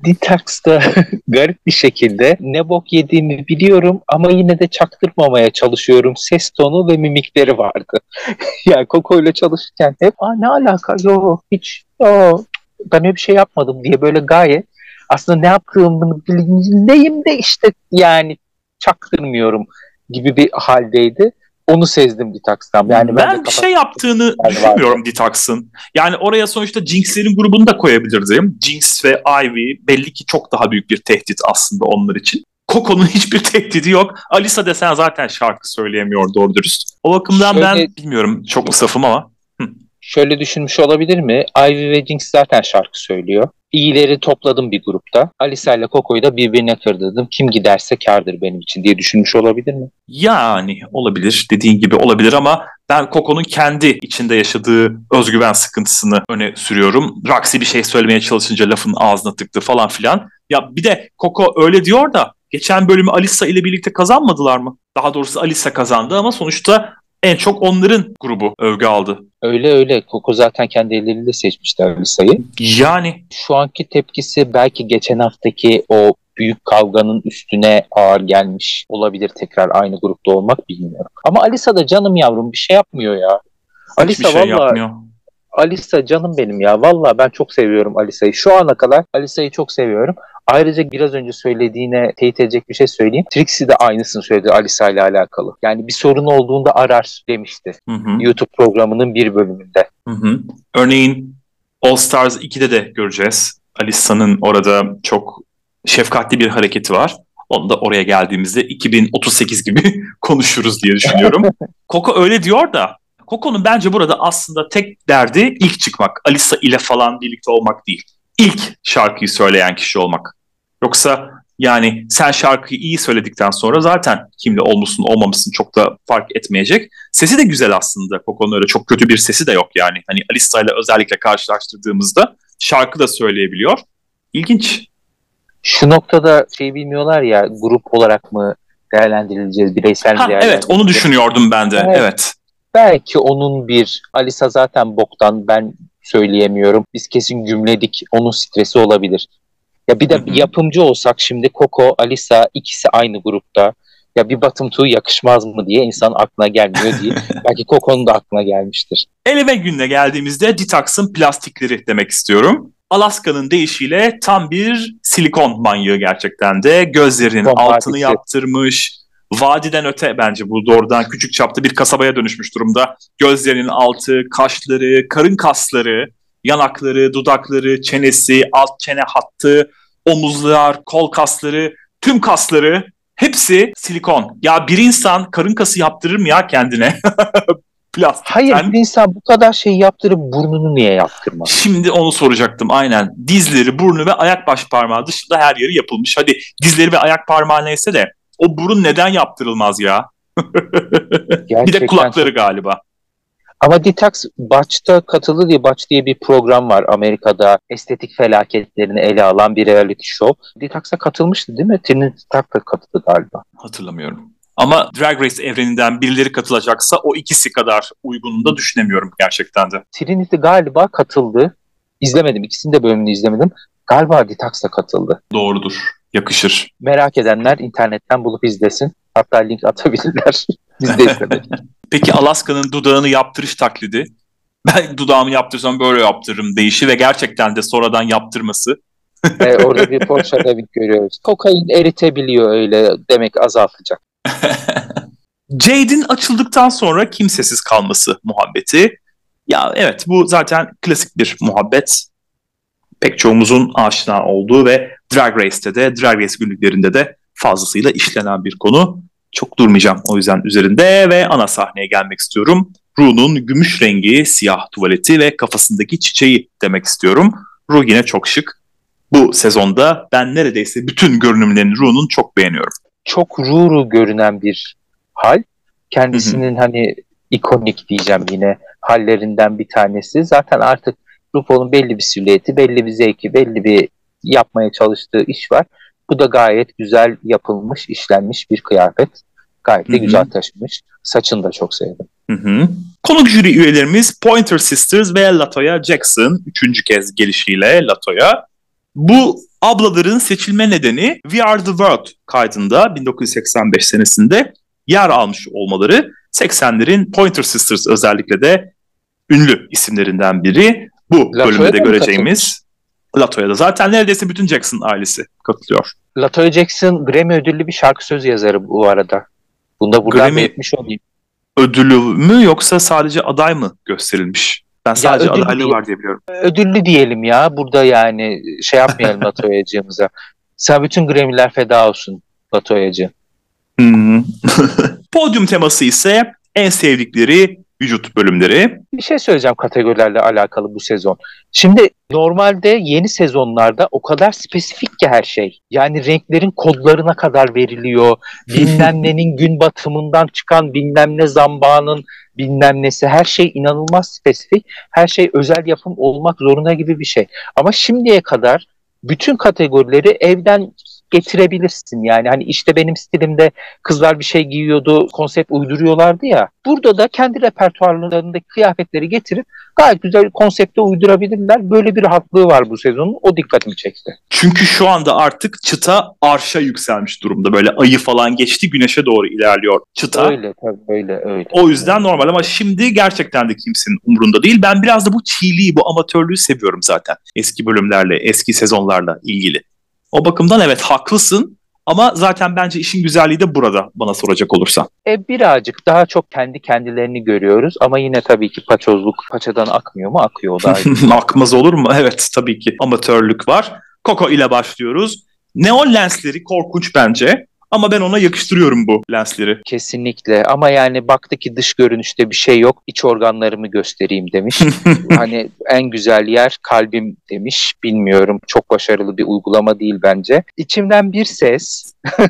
Detox'ta garip bir şekilde ne bok yediğimi biliyorum ama yine de çaktırmamaya çalışıyorum. Ses tonu ve mimikleri vardı. yani Coco ile çalışırken hep Aa, ne alaka yo hiç yo, ben öyle bir şey yapmadım diye böyle gayet aslında ne yaptığımı bilincindeyim de işte yani çaktırmıyorum gibi bir haldeydi. Onu sezdim Detox'tan. Yani ben, ben bir şey yaptığını düşünmüyorum Detox'ın. Yani oraya sonuçta Jinx'lerin grubunu da koyabilirdim. Jinx ve Ivy belli ki çok daha büyük bir tehdit aslında onlar için. Coco'nun hiçbir tehdidi yok. Alisa desen zaten şarkı söyleyemiyor doğru dürüst. O bakımdan Şöyle... ben bilmiyorum çok safım ama. Hı. Şöyle düşünmüş olabilir mi? Ivy ve Jinx zaten şarkı söylüyor iyileri topladım bir grupta. Alisa ile Coco'yu da birbirine kırdırdım. Kim giderse kardır benim için diye düşünmüş olabilir mi? Yani olabilir. Dediğin gibi olabilir ama ben Coco'nun kendi içinde yaşadığı özgüven sıkıntısını öne sürüyorum. Roxy bir şey söylemeye çalışınca lafın ağzına tıktı falan filan. Ya bir de Coco öyle diyor da geçen bölümü Alisa ile birlikte kazanmadılar mı? Daha doğrusu Alisa kazandı ama sonuçta en çok onların grubu övgü aldı. Öyle öyle. Koko zaten kendi elleriyle seçmişler Lisa'yı. Yani. Şu anki tepkisi belki geçen haftaki o büyük kavganın üstüne ağır gelmiş olabilir tekrar aynı grupta olmak bilmiyorum. Ama Alisa da canım yavrum bir şey yapmıyor ya. Alisa şey valla yapmıyor. Alisa canım benim ya. Valla ben çok seviyorum Alisa'yı. Şu ana kadar Alisa'yı çok seviyorum. Ayrıca biraz önce söylediğine teyit edecek bir şey söyleyeyim. Trixie de aynısını söyledi Alisa ile alakalı. Yani bir sorun olduğunda arar demişti. Hı hı. YouTube programının bir bölümünde. Hı hı. Örneğin All Stars 2'de de göreceğiz. Alisa'nın orada çok şefkatli bir hareketi var. Onu da oraya geldiğimizde 2038 gibi konuşuruz diye düşünüyorum. Coco öyle diyor da Coco'nun bence burada aslında tek derdi ilk çıkmak. Alisa ile falan birlikte olmak değil. İlk şarkıyı söyleyen kişi olmak. Yoksa yani sen şarkıyı iyi söyledikten sonra zaten kimle olmuşsun olmamışsın çok da fark etmeyecek. Sesi de güzel aslında. Coco'nun öyle çok kötü bir sesi de yok yani. Hani Alisa ile özellikle karşılaştırdığımızda şarkı da söyleyebiliyor. İlginç. Şu noktada şey bilmiyorlar ya grup olarak mı değerlendirileceğiz bireysel ha, Evet onu düşünüyordum ben de evet. evet. Belki onun bir Alisa zaten boktan ben söyleyemiyorum. Biz kesin gümledik onun stresi olabilir. Ya bir de yapımcı olsak şimdi Coco, Alisa ikisi aynı grupta. Ya bir Bottom Two yakışmaz mı diye insan aklına gelmiyor diye. Belki Coco'nun da aklına gelmiştir. Eleme gününe geldiğimizde Detox'ın plastikleri demek istiyorum. Alaska'nın deyişiyle tam bir silikon manyağı gerçekten de. Gözlerinin Tom altını partisi. yaptırmış. Vadiden öte bence bu doğrudan küçük çapta bir kasabaya dönüşmüş durumda. Gözlerinin altı, kaşları, karın kasları, yanakları, dudakları, çenesi, alt çene hattı, omuzlar, kol kasları, tüm kasları hepsi silikon. Ya bir insan karın kası yaptırır mı ya kendine? Plastik. Hayır bir insan bu kadar şey yaptırıp burnunu niye yaptırmaz? Şimdi onu soracaktım aynen. Dizleri, burnu ve ayak baş parmağı dışında her yeri yapılmış. Hadi dizleri ve ayak parmağı neyse de o burun neden yaptırılmaz ya? bir de kulakları galiba. Ama Detox Batch'ta katıldı diye Batch diye bir program var Amerika'da estetik felaketlerini ele alan bir reality show. Detox'a katılmıştı değil mi? Trinity da katıldı galiba. Hatırlamıyorum. Ama Drag Race evreninden birileri katılacaksa o ikisi kadar uygununu da düşünemiyorum gerçekten de. Trinity galiba katıldı. İzlemedim. İkisini de bölümünü izlemedim. Galiba Detox'a katıldı. Doğrudur. Yakışır. Merak edenler internetten bulup izlesin. Hatta link atabilirler. Biz de. Peki Alaska'nın dudağını yaptırış taklidi? Ben dudağımı yaptırsam böyle yaptırırım deyişi ve gerçekten de sonradan yaptırması. e, orada bir foreshadowing görüyoruz. Kokain eritebiliyor öyle demek azaltacak. Jade'in açıldıktan sonra kimsesiz kalması muhabbeti. Ya evet bu zaten klasik bir muhabbet. Pek çoğumuzun aşina olduğu ve Drag Race'te de, Drag Race günlüklerinde de fazlasıyla işlenen bir konu. Çok durmayacağım o yüzden üzerinde ve ana sahneye gelmek istiyorum. Ru'nun gümüş rengi, siyah tuvaleti ve kafasındaki çiçeği demek istiyorum. Ru yine çok şık. Bu sezonda ben neredeyse bütün görünümlerini Ru'nun çok beğeniyorum. Çok Ru görünen bir hal. Kendisinin hani ikonik diyeceğim yine hallerinden bir tanesi. Zaten artık RuPaul'un belli bir silüeti, belli bir zevki, belli bir yapmaya çalıştığı iş var. Bu da gayet güzel yapılmış, işlenmiş bir kıyafet. Gayet de Hı-hı. güzel taşımış. Saçını da çok sevdim. Hı-hı. Konuk jüri üyelerimiz Pointer Sisters ve Latoya Jackson. Üçüncü kez gelişiyle Latoya. Bu Ablaların seçilme nedeni We Are The World kaydında 1985 senesinde yer almış olmaları 80'lerin Pointer Sisters özellikle de ünlü isimlerinden biri. Bu Latoya bölümde de da göreceğimiz Latoya'da. Zaten neredeyse bütün Jackson ailesi katılıyor. Latoya Jackson Grammy ödüllü bir şarkı söz yazarı bu arada. Bunu da buradan Grammy- belirtmiş olayım. Ödülü mü yoksa sadece aday mı gösterilmiş? Ben sadece adaylığı var diye biliyorum. Ödüllü diyelim ya. Burada yani şey yapmayalım Latoya'cığımıza. Sen bütün Grammy'ler feda olsun Latoya'cığım. Hmm. Podyum teması ise en sevdikleri vücut bölümleri. Bir şey söyleyeceğim kategorilerle alakalı bu sezon. Şimdi normalde yeni sezonlarda o kadar spesifik ki her şey. Yani renklerin kodlarına kadar veriliyor. Bilmem nenin gün batımından çıkan bilmem ne zambağının bilmem nesi her şey inanılmaz spesifik. Her şey özel yapım olmak zorunda gibi bir şey. Ama şimdiye kadar bütün kategorileri evden getirebilirsin yani hani işte benim stilimde kızlar bir şey giyiyordu konsept uyduruyorlardı ya burada da kendi repertuarlarındaki kıyafetleri getirip gayet güzel konsepte uydurabilirler böyle bir rahatlığı var bu sezonun o dikkatimi çekti. Çünkü şu anda artık çıta arşa yükselmiş durumda. Böyle ayı falan geçti güneşe doğru ilerliyor çıta. Öyle tabii öyle öyle. O yüzden normal ama şimdi gerçekten de kimsenin umurunda değil. Ben biraz da bu çiğliği, bu amatörlüğü seviyorum zaten. Eski bölümlerle, eski sezonlarla ilgili. O bakımdan evet haklısın ama zaten bence işin güzelliği de burada bana soracak olursan. E birazcık daha çok kendi kendilerini görüyoruz ama yine tabii ki paçozluk paçadan akmıyor mu? Akıyor da. Akmaz olur mu? Evet tabii ki amatörlük var. Coco ile başlıyoruz. Neon lensleri korkunç bence. Ama ben ona yakıştırıyorum bu lensleri. Kesinlikle ama yani baktı ki dış görünüşte bir şey yok iç organlarımı göstereyim demiş. hani en güzel yer kalbim demiş bilmiyorum çok başarılı bir uygulama değil bence. İçimden bir ses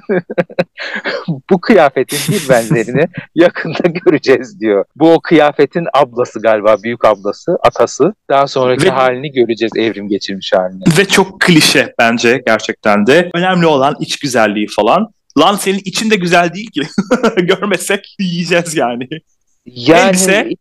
bu kıyafetin bir benzerini yakında göreceğiz diyor. Bu o kıyafetin ablası galiba büyük ablası atası daha sonraki Ve- halini göreceğiz evrim geçirmiş halini. Ve çok klişe bence gerçekten de. Önemli olan iç güzelliği falan. Lan senin için de güzel değil ki. Görmesek yiyeceğiz yani. Yani Elbise-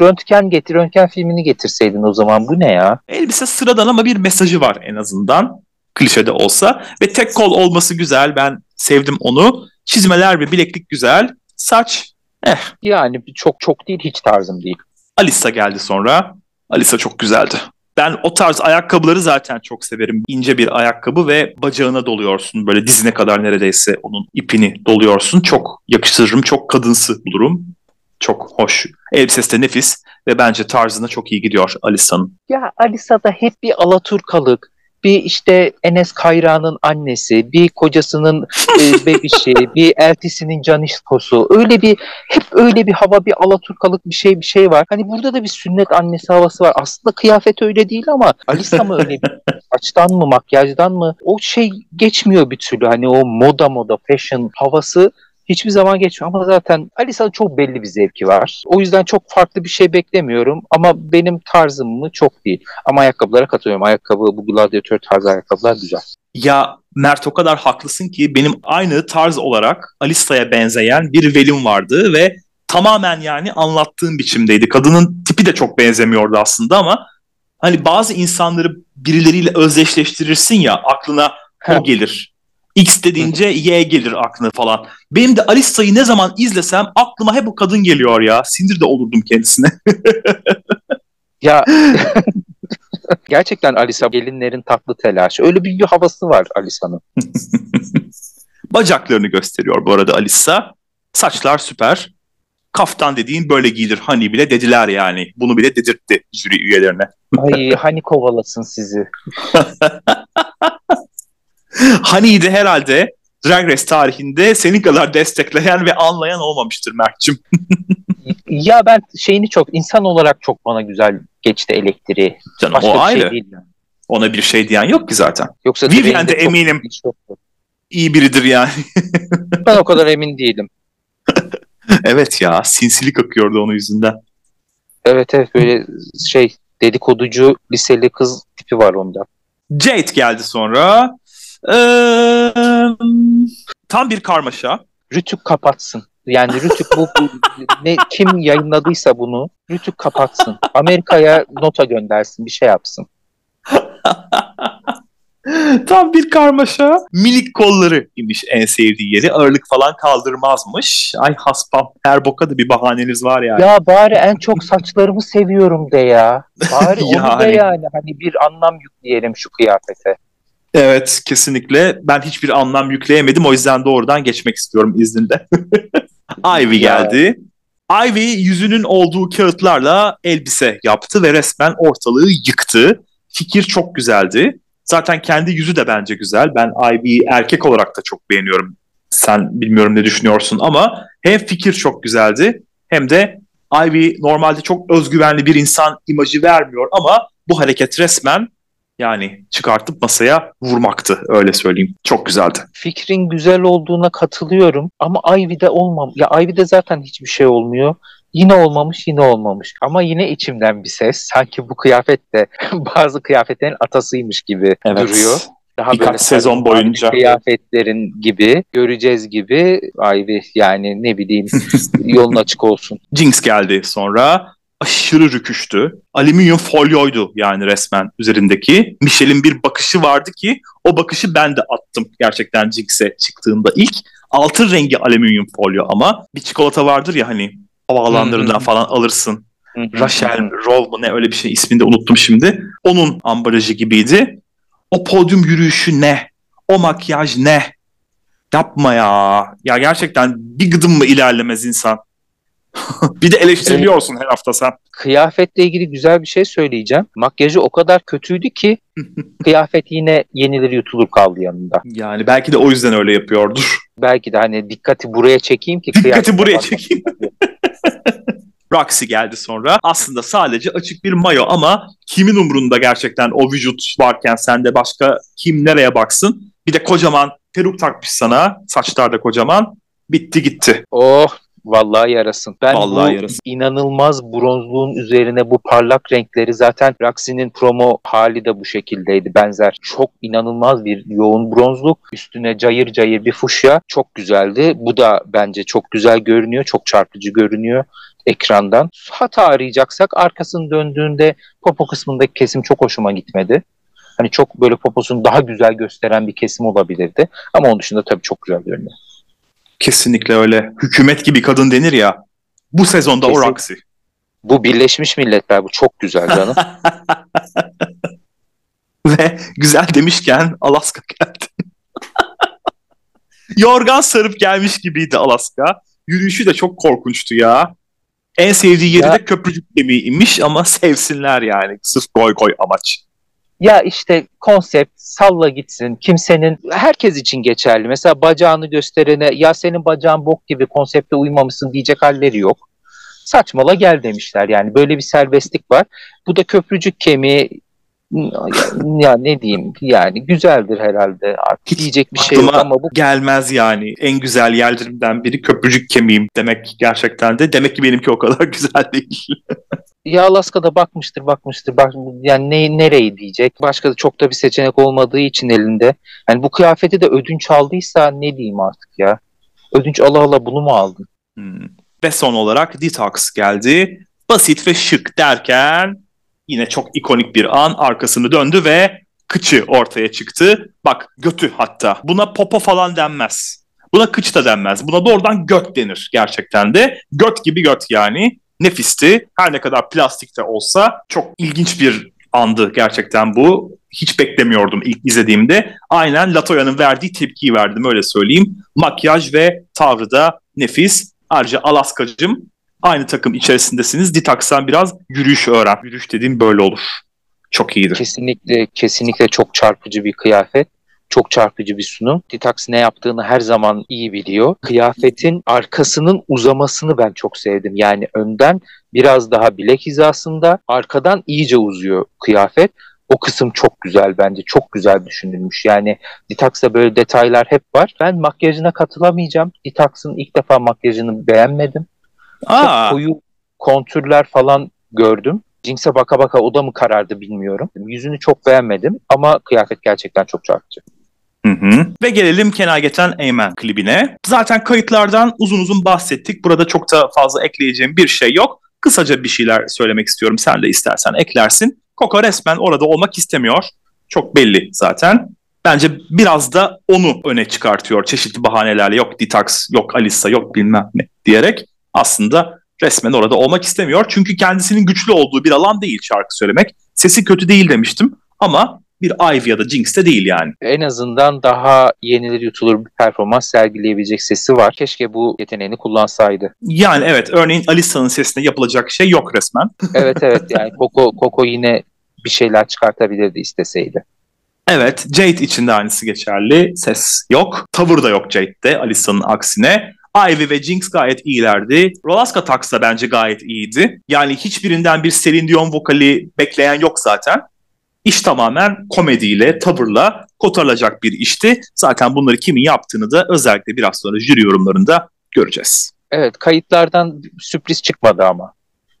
röntgen getir röntgen filmini getirseydin o zaman bu ne ya? Elbise sıradan ama bir mesajı var en azından. Klişede olsa. Ve tek kol olması güzel. Ben sevdim onu. Çizmeler ve bileklik güzel. Saç eh. Yani çok çok değil hiç tarzım değil. Alisa geldi sonra. Alisa çok güzeldi. Ben o tarz ayakkabıları zaten çok severim. İnce bir ayakkabı ve bacağına doluyorsun. Böyle dizine kadar neredeyse onun ipini doluyorsun. Çok yakıştırırım. Çok kadınsı bulurum. Çok hoş. Elbisesi de nefis ve bence tarzına çok iyi gidiyor Alisa'nın. Ya Alisa'da hep bir Alaturkalık, bir işte Enes Kayra'nın annesi, bir kocasının e, bebişi, bir eltisinin canişkosu. Öyle bir hep öyle bir hava, bir Alaturkalık bir şey bir şey var. Hani burada da bir sünnet annesi havası var. Aslında kıyafet öyle değil ama Alisa mı öyle bir saçtan mı, makyajdan mı? O şey geçmiyor bir türlü. Hani o moda moda fashion havası hiçbir zaman geçmiyor ama zaten Alisa'nın çok belli bir zevki var. O yüzden çok farklı bir şey beklemiyorum ama benim tarzım mı çok değil. Ama ayakkabılara katılıyorum. Ayakkabı bu gladyatör tarzı ayakkabılar güzel. Ya Mert o kadar haklısın ki benim aynı tarz olarak Alisa'ya benzeyen bir velim vardı ve tamamen yani anlattığım biçimdeydi. Kadının tipi de çok benzemiyordu aslında ama hani bazı insanları birileriyle özdeşleştirirsin ya aklına o gelir. X dediğince Y gelir aklına falan. Benim de Alisa'yı ne zaman izlesem aklıma hep o kadın geliyor ya. Sinir de olurdum kendisine. Ya gerçekten Alisa gelinlerin tatlı telaşı. Öyle bir havası var Alisa'nın. Bacaklarını gösteriyor bu arada Alisa. Saçlar süper. Kaftan dediğin böyle giyilir. Hani bile dediler yani. Bunu bile dedirtti jüri üyelerine. Ay hani kovalasın sizi. Hani'yi de herhalde Drag Race tarihinde senin kadar destekleyen ve anlayan olmamıştır Mert'cim. Ya ben şeyini çok insan olarak çok bana güzel geçti elektriği. Canım Başka o bir ayrı. şey değil yani. Ona bir şey diyen yok ki zaten. Yoksa Vivian de eminim. yoktu. İyi biridir yani. Ben o kadar emin değilim. evet ya sinsilik akıyordu onun yüzünden. Evet evet böyle şey dedikoducu liseli kız tipi var onda. Jade geldi sonra. Ee, tam bir karmaşa. Rütük kapatsın. Yani Rütük bu, bu ne kim yayınladıysa bunu Rütük kapatsın. Amerika'ya nota göndersin, bir şey yapsın. Tam bir karmaşa. Minik kolları imiş en sevdiği yeri. Ağırlık falan kaldırmazmış. Ay haspam her boka da bir bahaneniz var yani. Ya bari en çok saçlarımı seviyorum de ya. Bari onu Yani. da yani. Hani bir anlam yükleyelim şu kıyafete. Evet kesinlikle. Ben hiçbir anlam yükleyemedim. O yüzden doğrudan geçmek istiyorum izninle. Ivy geldi. Ivy yüzünün olduğu kağıtlarla elbise yaptı ve resmen ortalığı yıktı. Fikir çok güzeldi. Zaten kendi yüzü de bence güzel. Ben Ivy'yi erkek olarak da çok beğeniyorum. Sen bilmiyorum ne düşünüyorsun ama hem fikir çok güzeldi hem de Ivy normalde çok özgüvenli bir insan imajı vermiyor ama bu hareket resmen yani çıkartıp masaya vurmaktı öyle söyleyeyim. Çok güzeldi. Fikrin güzel olduğuna katılıyorum ama Ivy'de olmam. Ya Ivy'de zaten hiçbir şey olmuyor. Yine olmamış, yine olmamış. Ama yine içimden bir ses. Sanki bu kıyafet de bazı kıyafetlerin atasıymış gibi duruyor. Daha Birkaç böyle sezon boyunca. kıyafetlerin gibi göreceğiz gibi Ivy yani ne bileyim yolun açık olsun. Jinx geldi sonra. Aşırı rüküştü. Alüminyum folyoydu yani resmen üzerindeki. Michelle'in bir bakışı vardı ki o bakışı ben de attım gerçekten Jinx'e çıktığında ilk. Altın rengi alüminyum folyo ama bir çikolata vardır ya hani havaalanlarından falan alırsın. Rachel Roll mu ne öyle bir şey ismini de unuttum şimdi. Onun ambalajı gibiydi. O podyum yürüyüşü ne? O makyaj ne? Yapma ya. Ya gerçekten bir gıdım mı ilerlemez insan? bir de eleştiriliyorsun her hafta sen. Kıyafetle ilgili güzel bir şey söyleyeceğim. Makyajı o kadar kötüydü ki kıyafet yine yenilir yutulur kaldı yanında. Yani belki de o yüzden öyle yapıyordur. Belki de hani dikkati buraya çekeyim ki Dikkati buraya çekeyim. Roxy geldi sonra. Aslında sadece açık bir mayo ama kimin umrunda gerçekten o vücut varken sende başka kim nereye baksın? Bir de kocaman peruk takmış sana. Saçlar da kocaman. Bitti gitti. Oh vallahi yarasın. Ben Vallahi bu yarasın. inanılmaz bronzluğun üzerine bu parlak renkleri zaten Roxy'nin promo hali de bu şekildeydi benzer. Çok inanılmaz bir yoğun bronzluk. Üstüne cayır cayır bir fuşya. Çok güzeldi. Bu da bence çok güzel görünüyor. Çok çarpıcı görünüyor ekrandan. Hata arayacaksak arkasını döndüğünde popo kısmındaki kesim çok hoşuma gitmedi. Hani çok böyle poposunu daha güzel gösteren bir kesim olabilirdi. Ama onun dışında tabii çok güzel görünüyor. Kesinlikle öyle. Hükümet gibi kadın denir ya. Bu sezonda Kesin. o Roxy. Bu Birleşmiş Milletler bu çok güzel canım. Ve güzel demişken Alaska geldi. Yorgan sarıp gelmiş gibiydi Alaska. Yürüyüşü de çok korkunçtu ya. En sevdiği yeri Ya- de köprücük kemiğiymiş ama sevsinler yani. Sırf goy goy amaç. Ya işte konsept salla gitsin. Kimsenin herkes için geçerli. Mesela bacağını gösterene ya senin bacağın bok gibi konsepte uymamışsın diyecek halleri yok. Saçmala gel demişler. Yani böyle bir serbestlik var. Bu da köprücük kemiği ya ne diyeyim yani güzeldir herhalde. Artık Hiç diyecek bir şey yok ama bu Gelmez yani. En güzel yerlerimden biri köprücük kemiğim demek gerçekten de. Demek ki benimki o kadar güzel değil. ya Alaska'da bakmıştır bakmıştır bak yani ne nereyi diyecek. Başka da çok da bir seçenek olmadığı için elinde. Yani bu kıyafeti de ödünç aldıysa ne diyeyim artık ya. Ödünç ala ala bunu mu aldın? Hmm. Ve son olarak Detox geldi. Basit ve şık derken yine çok ikonik bir an arkasını döndü ve kıçı ortaya çıktı. Bak götü hatta. Buna popo falan denmez. Buna kıç da denmez. Buna doğrudan göt denir gerçekten de. Göt gibi göt yani. Nefisti. Her ne kadar plastik de olsa çok ilginç bir andı gerçekten bu. Hiç beklemiyordum ilk izlediğimde. Aynen Latoya'nın verdiği tepkiyi verdim öyle söyleyeyim. Makyaj ve tavrı da nefis. Ayrıca Alaskacım aynı takım içerisindesiniz. Detox'tan biraz yürüyüş öğren. Yürüyüş dediğim böyle olur. Çok iyiydi. Kesinlikle kesinlikle çok çarpıcı bir kıyafet. Çok çarpıcı bir sunum. Detox ne yaptığını her zaman iyi biliyor. Kıyafetin arkasının uzamasını ben çok sevdim. Yani önden biraz daha bilek hizasında, arkadan iyice uzuyor kıyafet. O kısım çok güzel bence. Çok güzel düşünülmüş. Yani Detox'ta böyle detaylar hep var. Ben makyajına katılamayacağım. Detox'ın ilk defa makyajını beğenmedim. Aa, Çok koyu kontürler falan gördüm. Jinx'e baka baka o da mı karardı bilmiyorum. Yüzünü çok beğenmedim ama kıyafet gerçekten çok çarpıcı. Hı hı. Ve gelelim Kenal Geçen Eymen klibine. Zaten kayıtlardan uzun uzun bahsettik. Burada çok da fazla ekleyeceğim bir şey yok. Kısaca bir şeyler söylemek istiyorum. Sen de istersen eklersin. Koko resmen orada olmak istemiyor. çok belli zaten. Bence biraz da onu öne çıkartıyor çeşitli bahanelerle. Yok Detox, yok Alisa, yok bilmem ne diyerek aslında resmen orada olmak istemiyor. Çünkü kendisinin güçlü olduğu bir alan değil şarkı söylemek. Sesi kötü değil demiştim ama bir Ivy ya da Jinx de değil yani. En azından daha yenilir yutulur bir performans sergileyebilecek sesi var. Keşke bu yeteneğini kullansaydı. Yani evet örneğin Alisa'nın sesine yapılacak şey yok resmen. evet evet yani Coco, Coco yine bir şeyler çıkartabilirdi isteseydi. Evet Jade için de aynısı geçerli. Ses yok. Tavır da yok Jade'de Alisa'nın aksine. Ivy ve Jinx gayet iyilerdi. Rolaska Tax da bence gayet iyiydi. Yani hiçbirinden bir Celine Dion vokali bekleyen yok zaten. İş tamamen komediyle, tavırla kotarılacak bir işti. Zaten bunları kimin yaptığını da özellikle biraz sonra jüri yorumlarında göreceğiz. Evet kayıtlardan sürpriz çıkmadı ama.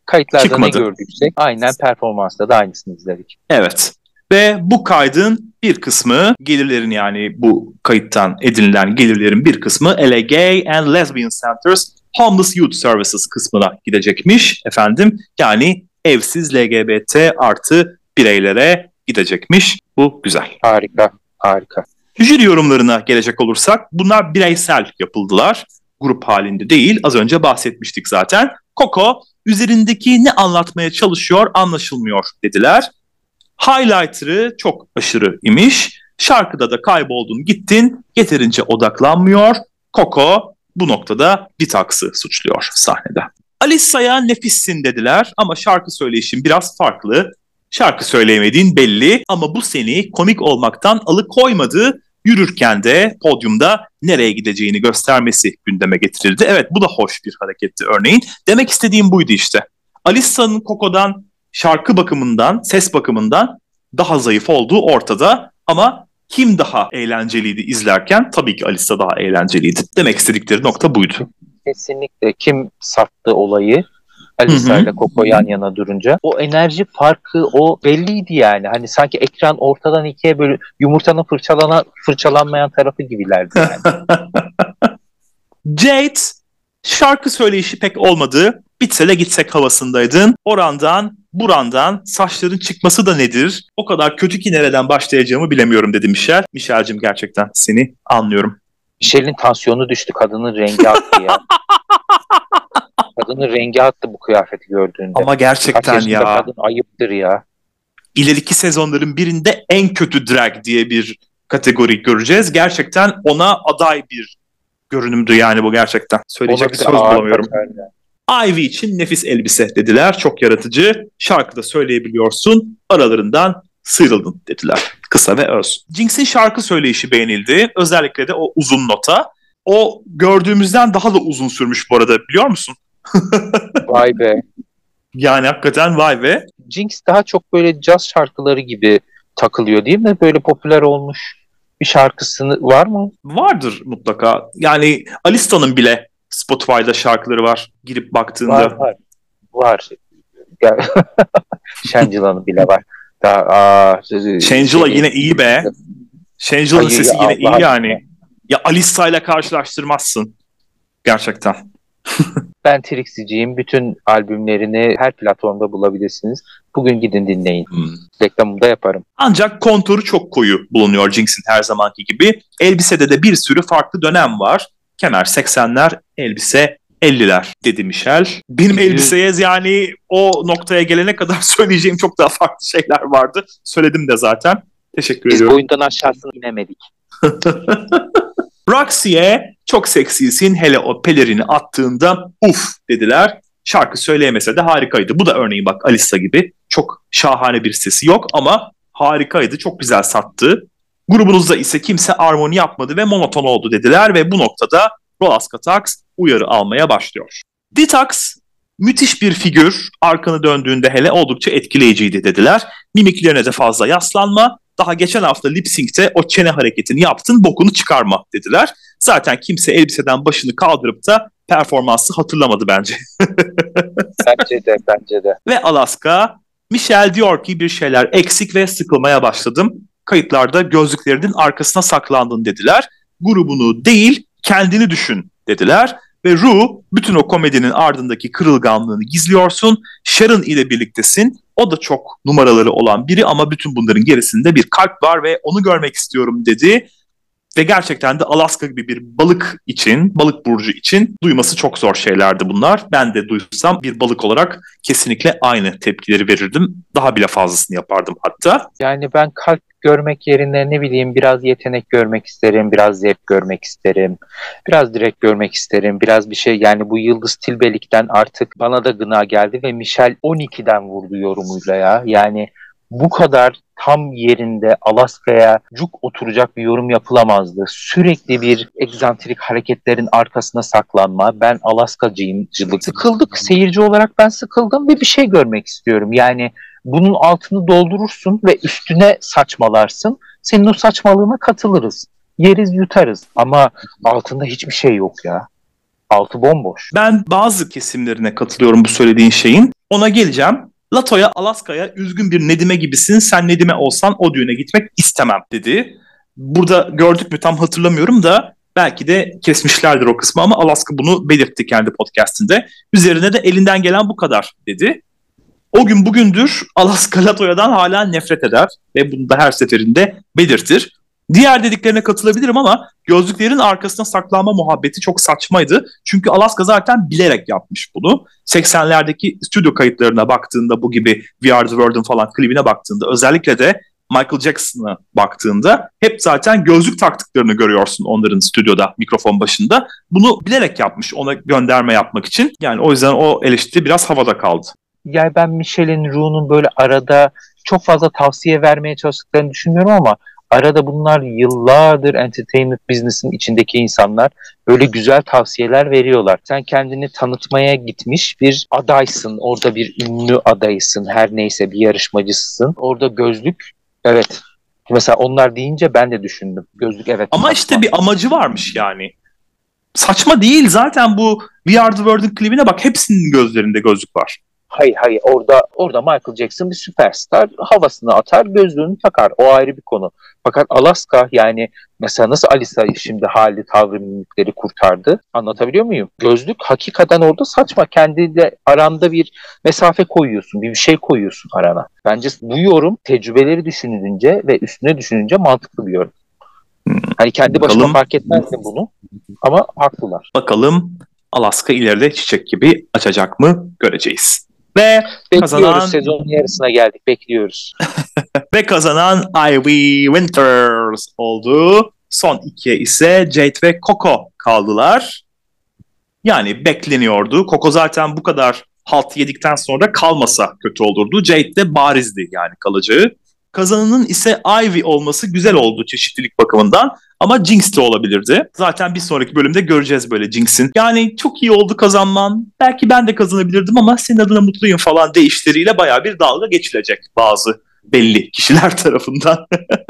Kayıtlarda Çıkmadı. ne gördüksek aynen performansta da aynısını izledik. Evet. Ve bu kaydın bir kısmı gelirlerin yani bu kayıttan edinilen gelirlerin bir kısmı LA Gay and Lesbian Centers Homeless Youth Services kısmına gidecekmiş efendim. Yani evsiz LGBT artı bireylere gidecekmiş. Bu güzel. Harika, harika. Jüri yorumlarına gelecek olursak bunlar bireysel yapıldılar. Grup halinde değil. Az önce bahsetmiştik zaten. Coco üzerindeki ne anlatmaya çalışıyor anlaşılmıyor dediler. Highlighter'ı çok aşırı imiş. Şarkıda da kayboldun gittin. Yeterince odaklanmıyor. Coco bu noktada Detox'ı suçluyor sahnede. Alissa'ya nefissin dediler ama şarkı söyleyişin biraz farklı. Şarkı söyleyemediğin belli ama bu seni komik olmaktan alıkoymadı. Yürürken de podyumda nereye gideceğini göstermesi gündeme getirildi. Evet bu da hoş bir hareketti örneğin. Demek istediğim buydu işte. Alissa'nın Coco'dan şarkı bakımından, ses bakımından daha zayıf olduğu ortada ama kim daha eğlenceliydi izlerken? Tabii ki Alisa daha eğlenceliydi. Demek istedikleri nokta buydu. Kesinlikle. Kim sattı olayı? Alisa ile Coco yan yana durunca. O enerji farkı o belliydi yani. Hani sanki ekran ortadan ikiye böyle yumurtanın fırçalana, fırçalanmayan tarafı gibilerdi yani. Jade şarkı söyleyişi pek olmadı. Bitsel'e gitsek havasındaydın. Orandan, burandan saçların çıkması da nedir? O kadar kötü ki nereden başlayacağımı bilemiyorum dedi Michel. Michel'cim gerçekten seni anlıyorum. Michel'in tansiyonu düştü. Kadının rengi attı ya. kadının rengi attı bu kıyafeti gördüğünde. Ama gerçekten ya. kadın ayıptır ya. İleriki sezonların birinde en kötü drag diye bir kategori göreceğiz. Gerçekten ona aday bir görünümdü yani bu gerçekten. Söyleyecek bir söz bulamıyorum. Ivy için nefis elbise dediler. Çok yaratıcı. Şarkıda söyleyebiliyorsun. Aralarından sıyrıldın dediler. Kısa ve öz. Jinx'in şarkı söyleyişi beğenildi. Özellikle de o uzun nota. O gördüğümüzden daha da uzun sürmüş bu arada biliyor musun? vay be. Yani hakikaten vay be. Jinx daha çok böyle caz şarkıları gibi takılıyor değil mi? Böyle popüler olmuş bir şarkısı var mı? Vardır mutlaka. Yani Alista'nın bile Spotify'da şarkıları var. Girip baktığında. Var var. Var. Shangila'nın bile var. Daha, aa, Shangela yine iyi be. Shangela'nın sesi yine iyi yani. Ya Alissa ile karşılaştırmazsın. Gerçekten. ben Trixie'ciyim. Bütün albümlerini her platformda bulabilirsiniz. Bugün gidin dinleyin. Hmm. Reklamını da yaparım. Ancak konturu çok koyu bulunuyor Jinx'in her zamanki gibi. Elbisede de bir sürü farklı dönem var. Kemer 80'ler, elbise 50'ler dedi Michel. Benim elbiseye yani o noktaya gelene kadar söyleyeceğim çok daha farklı şeyler vardı. Söyledim de zaten. Teşekkür Biz ediyorum. Biz boyundan aşağısını inemedik. Roxy'e çok seksisin hele o pelerini attığında uf dediler. Şarkı söyleyemese de harikaydı. Bu da örneğin bak Alisa gibi. Çok şahane bir sesi yok ama harikaydı. Çok güzel sattı. Grubunuzda ise kimse armoni yapmadı ve monoton oldu dediler ve bu noktada Rolaska Tax uyarı almaya başlıyor. Detox müthiş bir figür, arkanı döndüğünde hele oldukça etkileyiciydi dediler. Mimiklerine de fazla yaslanma, daha geçen hafta lip sync'te o çene hareketini yaptın, bokunu çıkarma dediler. Zaten kimse elbiseden başını kaldırıp da performansı hatırlamadı bence. bence de, bence de. Ve Alaska, Michelle diyor ki bir şeyler eksik ve sıkılmaya başladım kayıtlarda gözlüklerinin arkasına saklandın dediler. Grubunu değil kendini düşün dediler. Ve Ru bütün o komedinin ardındaki kırılganlığını gizliyorsun. Sharon ile birliktesin. O da çok numaraları olan biri ama bütün bunların gerisinde bir kalp var ve onu görmek istiyorum dedi. Ve gerçekten de Alaska gibi bir balık için, balık burcu için duyması çok zor şeylerdi bunlar. Ben de duysam bir balık olarak kesinlikle aynı tepkileri verirdim. Daha bile fazlasını yapardım hatta. Yani ben kalp görmek yerine ne bileyim biraz yetenek görmek isterim, biraz zevk görmek isterim, biraz direkt görmek isterim, biraz bir şey yani bu Yıldız Tilbelik'ten artık bana da gına geldi ve Michel 12'den vurdu yorumuyla ya. Yani bu kadar tam yerinde Alaska'ya cuk oturacak bir yorum yapılamazdı. Sürekli bir egzantrik hareketlerin arkasına saklanma. Ben Alaskacıyımcılık. Sıkıldık. Seyirci olarak ben sıkıldım ve bir şey görmek istiyorum. Yani bunun altını doldurursun ve üstüne saçmalarsın. Senin o saçmalığına katılırız. Yeriz yutarız ama altında hiçbir şey yok ya. Altı bomboş. Ben bazı kesimlerine katılıyorum bu söylediğin şeyin. Ona geleceğim. Lato'ya, Alaska'ya üzgün bir Nedime gibisin. Sen Nedime olsan o düğüne gitmek istemem dedi. Burada gördük mü tam hatırlamıyorum da belki de kesmişlerdir o kısmı ama Alaska bunu belirtti kendi podcastinde. Üzerine de elinden gelen bu kadar dedi. O gün bugündür Alaska Latoya'dan hala nefret eder ve bunu da her seferinde belirtir. Diğer dediklerine katılabilirim ama gözlüklerin arkasına saklanma muhabbeti çok saçmaydı. Çünkü Alaska zaten bilerek yapmış bunu. 80'lerdeki stüdyo kayıtlarına baktığında bu gibi We Are The World'un falan klibine baktığında özellikle de Michael Jackson'a baktığında hep zaten gözlük taktıklarını görüyorsun onların stüdyoda mikrofon başında. Bunu bilerek yapmış ona gönderme yapmak için. Yani o yüzden o eleştiri biraz havada kaldı. Yani ben Michel'in, Ru'nun böyle arada çok fazla tavsiye vermeye çalıştıklarını düşünmüyorum ama Arada bunlar yıllardır entertainment business'ın içindeki insanlar böyle güzel tavsiyeler veriyorlar. Sen kendini tanıtmaya gitmiş bir adaysın. Orada bir ünlü adaysın. Her neyse bir yarışmacısın. Orada gözlük evet. Mesela onlar deyince ben de düşündüm. Gözlük evet. Ama işte bir amacı varmış yani. Saçma değil zaten bu We Are The World'ın klibine bak hepsinin gözlerinde gözlük var. Hayır hayır orada orada Michael Jackson bir süperstar havasını atar gözlüğünü takar o ayrı bir konu. Fakat Alaska yani mesela nasıl Alisa şimdi hali tavrı mimikleri kurtardı anlatabiliyor muyum? Gözlük hakikaten orada saçma kendiyle aranda bir mesafe koyuyorsun bir şey koyuyorsun arana. Bence bu yorum tecrübeleri düşününce ve üstüne düşününce mantıklı bir yorum. Hani kendi Bakalım. fark etmezdim bunu ama haklılar. Bakalım Alaska ileride çiçek gibi açacak mı göreceğiz. Ve bekliyoruz kazanan... sezonun yarısına geldik bekliyoruz. Ve kazanan Ivy Winters oldu. Son ikiye ise Jade ve Coco kaldılar. Yani bekleniyordu. Coco zaten bu kadar halt yedikten sonra kalmasa kötü olurdu. Jade de barizdi yani kalacağı. Kazanının ise Ivy olması güzel oldu çeşitlilik bakımından. Ama Jinx de olabilirdi. Zaten bir sonraki bölümde göreceğiz böyle Jinx'in. Yani çok iyi oldu kazanman. Belki ben de kazanabilirdim ama senin adına mutluyum falan değişleriyle baya bir dalga geçilecek bazı belli kişiler tarafından.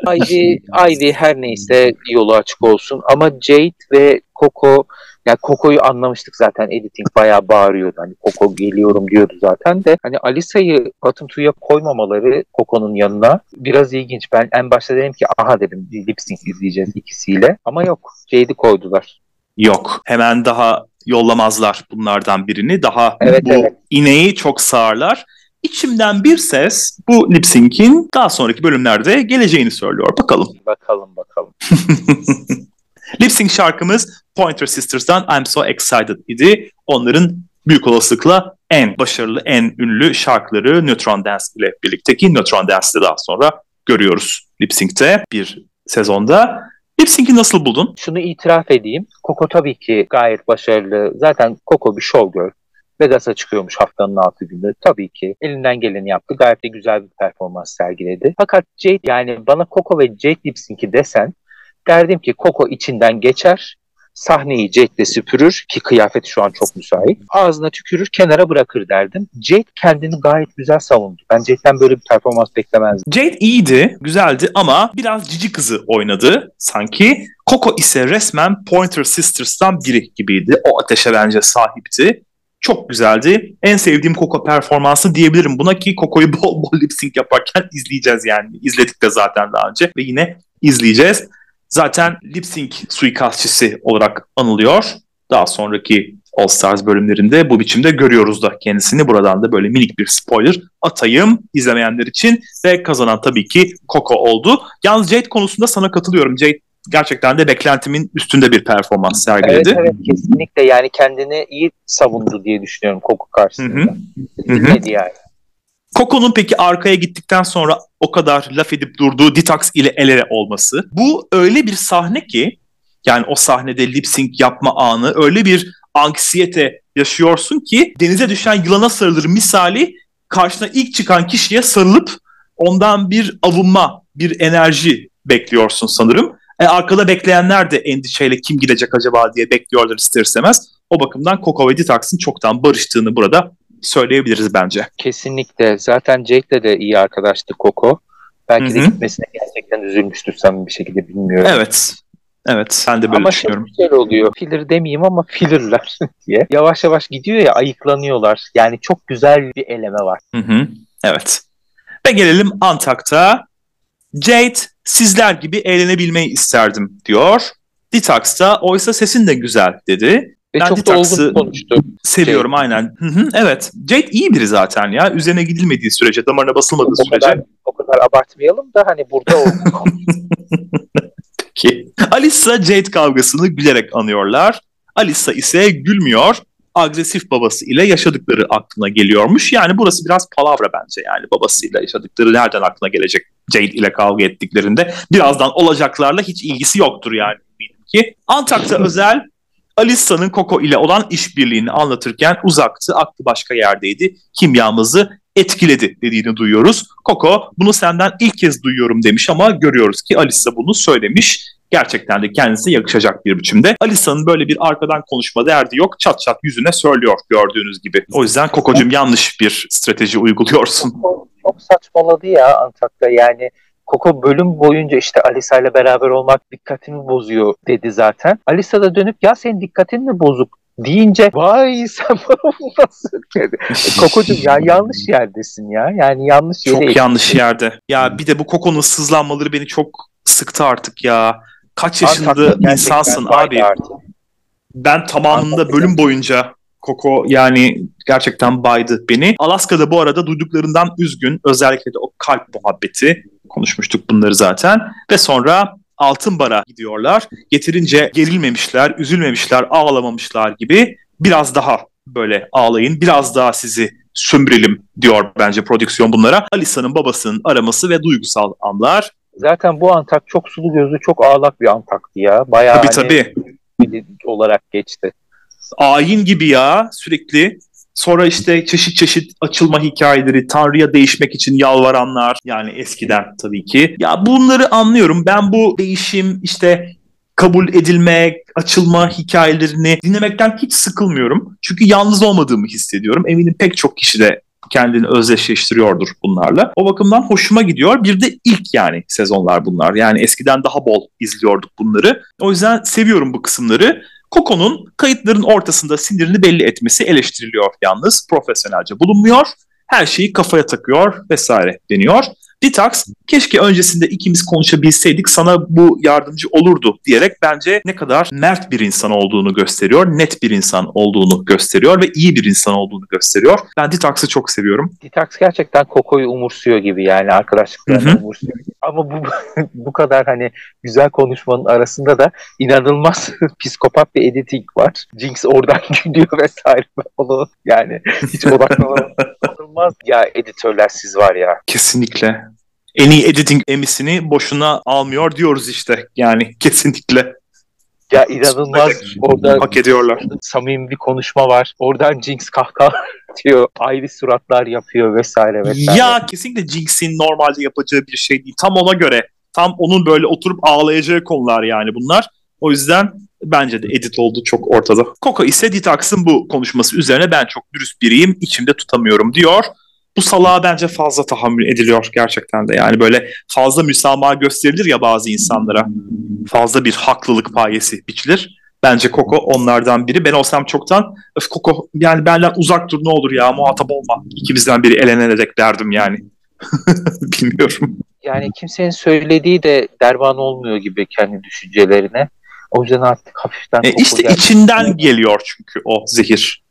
Ivy, Ivy her neyse yolu açık olsun ama Jade ve Coco yani Coco'yu anlamıştık zaten editing bayağı bağırıyordu. Hani Coco geliyorum diyordu zaten de. Hani Alisa'yı bottom two'ya koymamaları Coco'nun yanına biraz ilginç. Ben en başta dedim ki aha dedim lip sync izleyeceğiz ikisiyle. Ama yok. Jade'i koydular. Yok. Hemen daha yollamazlar bunlardan birini. Daha evet, bu evet. ineği çok sağırlar. İçimden bir ses bu lip sync'in daha sonraki bölümlerde geleceğini söylüyor. Bakalım. Bakalım bakalım. Lip sync şarkımız Pointer Sisters'tan I'm So Excited idi. Onların büyük olasılıkla en başarılı, en ünlü şarkıları Neutron Dance ile birlikte ki Neutron Dance'de daha sonra görüyoruz lip sync'te bir sezonda. Lip sync'i nasıl buldun? Şunu itiraf edeyim. Coco tabii ki gayet başarılı. Zaten Coco bir showgirl. Vegas'a çıkıyormuş haftanın altı günü. Tabii ki elinden geleni yaptı. Gayet de güzel bir performans sergiledi. Fakat Jade yani bana Coco ve Jade lip sync'i desen derdim ki Coco içinden geçer sahneyi Jake'le süpürür ki kıyafeti şu an çok müsait. Ağzına tükürür kenara bırakır derdim. Jake kendini gayet güzel savundu. Ben Jake'den böyle bir performans beklemezdim. Jade iyiydi, güzeldi ama biraz cici kızı oynadı sanki. Coco ise resmen Pointer Sisters'tan biri gibiydi. O ateşe bence sahipti. Çok güzeldi. En sevdiğim Coco performansı diyebilirim buna ki Coco'yu bol bol lip sync yaparken izleyeceğiz yani. İzledik de zaten daha önce ve yine izleyeceğiz zaten lip sync suikastçisi olarak anılıyor. Daha sonraki All Stars bölümlerinde bu biçimde görüyoruz da kendisini. Buradan da böyle minik bir spoiler atayım izlemeyenler için ve kazanan tabii ki Coco oldu. Yalnız Jade konusunda sana katılıyorum. Jade gerçekten de beklentimin üstünde bir performans sergiledi. Evet evet kesinlikle yani kendini iyi savundu diye düşünüyorum Coco karşısında. Hı hı. yani. Coco'nun peki arkaya gittikten sonra o kadar laf edip durduğu Detox ile el ele olması. Bu öyle bir sahne ki yani o sahnede lip sync yapma anı öyle bir anksiyete yaşıyorsun ki denize düşen yılana sarılır misali karşına ilk çıkan kişiye sarılıp ondan bir avunma, bir enerji bekliyorsun sanırım. E, arkada bekleyenler de endişeyle kim gidecek acaba diye bekliyorlar ister istemez. O bakımdan Coco ve Detox'ın çoktan barıştığını burada söyleyebiliriz bence. Kesinlikle. Zaten Jake'le de iyi arkadaştı Coco. Belki Hı-hı. de gitmesine gerçekten üzülmüştür sen bir şekilde bilmiyorum. Evet. Evet ben de böyle ama düşünüyorum. Ama şey oluyor. Filler demeyeyim ama fillerler diye. Yavaş yavaş gidiyor ya ayıklanıyorlar. Yani çok güzel bir eleme var. Hı hı. Evet. Ve gelelim Antak'ta. Jade sizler gibi eğlenebilmeyi isterdim diyor. Detox da oysa sesin de güzel dedi. Ve ben çok da olgun konuştu. Seviyorum Jade. aynen. Hı hı, evet. Jade iyi biri zaten ya. Üzerine gidilmediği sürece, damarına basılmadığı o sürece. Kadar, o kadar abartmayalım da hani burada olgun Peki. Alisa Jade kavgasını gülerek anıyorlar. Alisa ise gülmüyor. Agresif babası ile yaşadıkları aklına geliyormuş. Yani burası biraz palavra bence yani babasıyla yaşadıkları nereden aklına gelecek Jade ile kavga ettiklerinde. Birazdan olacaklarla hiç ilgisi yoktur yani ki. Antak'ta özel Alisa'nın Coco ile olan işbirliğini anlatırken uzaktı, aklı başka yerdeydi. Kimyamızı etkiledi dediğini duyuyoruz. Coco bunu senden ilk kez duyuyorum demiş ama görüyoruz ki Alisa bunu söylemiş. Gerçekten de kendisine yakışacak bir biçimde. Alisa'nın böyle bir arkadan konuşma derdi yok. Çat çat yüzüne söylüyor gördüğünüz gibi. O yüzden Coco'cum yanlış bir strateji uyguluyorsun. Coco çok saçmaladı ya Antakya yani. Coco bölüm boyunca işte Alisa ile beraber olmak dikkatimi bozuyor dedi zaten. Alisa da dönüp ya senin dikkatin mi bozuk deyince vay sen bana bunu nasıl dedi. Kokocuğum ya yanlış yerdesin ya. Yani yanlış yere. Çok ekledim. yanlış yerde. Ya bir de bu Koko'nun sızlanmaları beni çok sıktı artık ya. Kaç yaşında insansın abi. Artık. Ben tamamında bölüm boyunca Koko yani gerçekten baydı beni. Alaska'da bu arada duyduklarından üzgün. Özellikle de o kalp muhabbeti. Konuşmuştuk bunları zaten. Ve sonra Altın Bar'a gidiyorlar. Getirince gerilmemişler, üzülmemişler, ağlamamışlar gibi biraz daha böyle ağlayın, biraz daha sizi sömürelim diyor bence prodüksiyon bunlara. Alisa'nın babasının araması ve duygusal anlar. Zaten bu Antak çok sulu gözlü, çok ağlak bir Antak'tı ya. Bayağı tabii, hani tabii. olarak geçti. Ayin gibi ya sürekli. Sonra işte çeşit çeşit açılma hikayeleri, Tanrı'ya değişmek için yalvaranlar yani eskiden tabii ki. Ya bunları anlıyorum. Ben bu değişim işte kabul edilme, açılma hikayelerini dinlemekten hiç sıkılmıyorum. Çünkü yalnız olmadığımı hissediyorum. Eminim pek çok kişi de kendini özdeşleştiriyordur bunlarla. O bakımdan hoşuma gidiyor. Bir de ilk yani sezonlar bunlar. Yani eskiden daha bol izliyorduk bunları. O yüzden seviyorum bu kısımları. Coco'nun kayıtların ortasında sinirini belli etmesi eleştiriliyor yalnız. Profesyonelce bulunmuyor. Her şeyi kafaya takıyor vesaire deniyor. Detox keşke öncesinde ikimiz konuşabilseydik sana bu yardımcı olurdu diyerek bence ne kadar mert bir insan olduğunu gösteriyor, net bir insan olduğunu gösteriyor ve iyi bir insan olduğunu gösteriyor. Ben Detox'ı çok seviyorum. Detox gerçekten Koko'yu umursuyor gibi yani arkadaşlıklarını umursuyor. Ama bu bu kadar hani güzel konuşmanın arasında da inanılmaz psikopat bir editing var. Jinx oradan gülüyor vesaire. Onu yani hiç odaklanamam. inanılmaz ya editörler siz var ya. Kesinlikle en iyi editing emisini boşuna almıyor diyoruz işte. Yani kesinlikle. Ya inanılmaz orada hak ediyorlar. Samimi bir konuşma var. Oradan Jinx kahkaha diyor. Ayrı suratlar yapıyor vesaire vesaire. Ya kesinlikle Jinx'in normalde yapacağı bir şey değil. Tam ona göre. Tam onun böyle oturup ağlayacağı konular yani bunlar. O yüzden bence de edit oldu çok ortada. Coco ise Detox'ın bu konuşması üzerine ben çok dürüst biriyim, içimde tutamıyorum diyor bu salağa bence fazla tahammül ediliyor gerçekten de. Yani böyle fazla müsamaha gösterilir ya bazı insanlara. Fazla bir haklılık payesi biçilir. Bence Koko onlardan biri. Ben olsam çoktan öf Koko yani benden uzak dur ne olur ya muhatap olma. İkimizden biri elenecek derdim yani. Bilmiyorum. Yani kimsenin söylediği de derman olmuyor gibi kendi düşüncelerine. O yüzden artık hafiften E, işte geldi. içinden geliyor çünkü o zehir.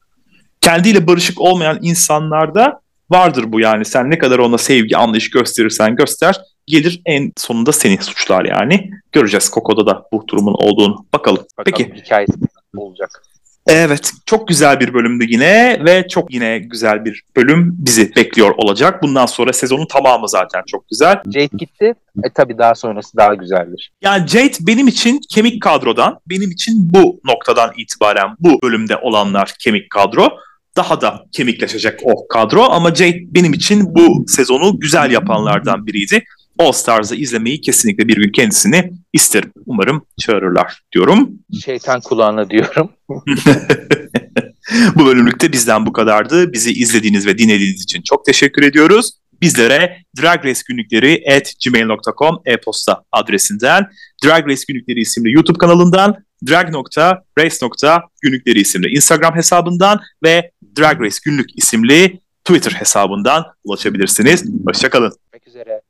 Kendiyle barışık olmayan insanlarda vardır bu yani. Sen ne kadar ona sevgi, anlayış gösterirsen göster gelir en sonunda seni suçlar yani. Göreceğiz Coco'da da bu durumun olduğunu. Bakalım. Bakalım Peki. hikayesi olacak. Evet, çok güzel bir bölümdü yine ve çok yine güzel bir bölüm bizi bekliyor olacak. Bundan sonra sezonun tamamı zaten çok güzel. Jade gitti. E tabii daha sonrası daha güzeldir. Yani Jade benim için kemik kadrodan, benim için bu noktadan itibaren bu bölümde olanlar kemik kadro. Daha da kemikleşecek o kadro ama Jade benim için bu sezonu güzel yapanlardan biriydi. All Stars'ı izlemeyi kesinlikle bir gün kendisini isterim. Umarım çağırırlar diyorum. Şeytan kulağına diyorum. bu bölümlükte bizden bu kadardı. Bizi izlediğiniz ve dinlediğiniz için çok teşekkür ediyoruz. Bizlere Drag Race günlükleri at gmail.com e-posta adresinden, Drag Race günlükleri isimli YouTube kanalından, drag.race.günlükleri isimli Instagram hesabından ve Drag Race günlük isimli Twitter hesabından ulaşabilirsiniz. Hoşçakalın. Üzere.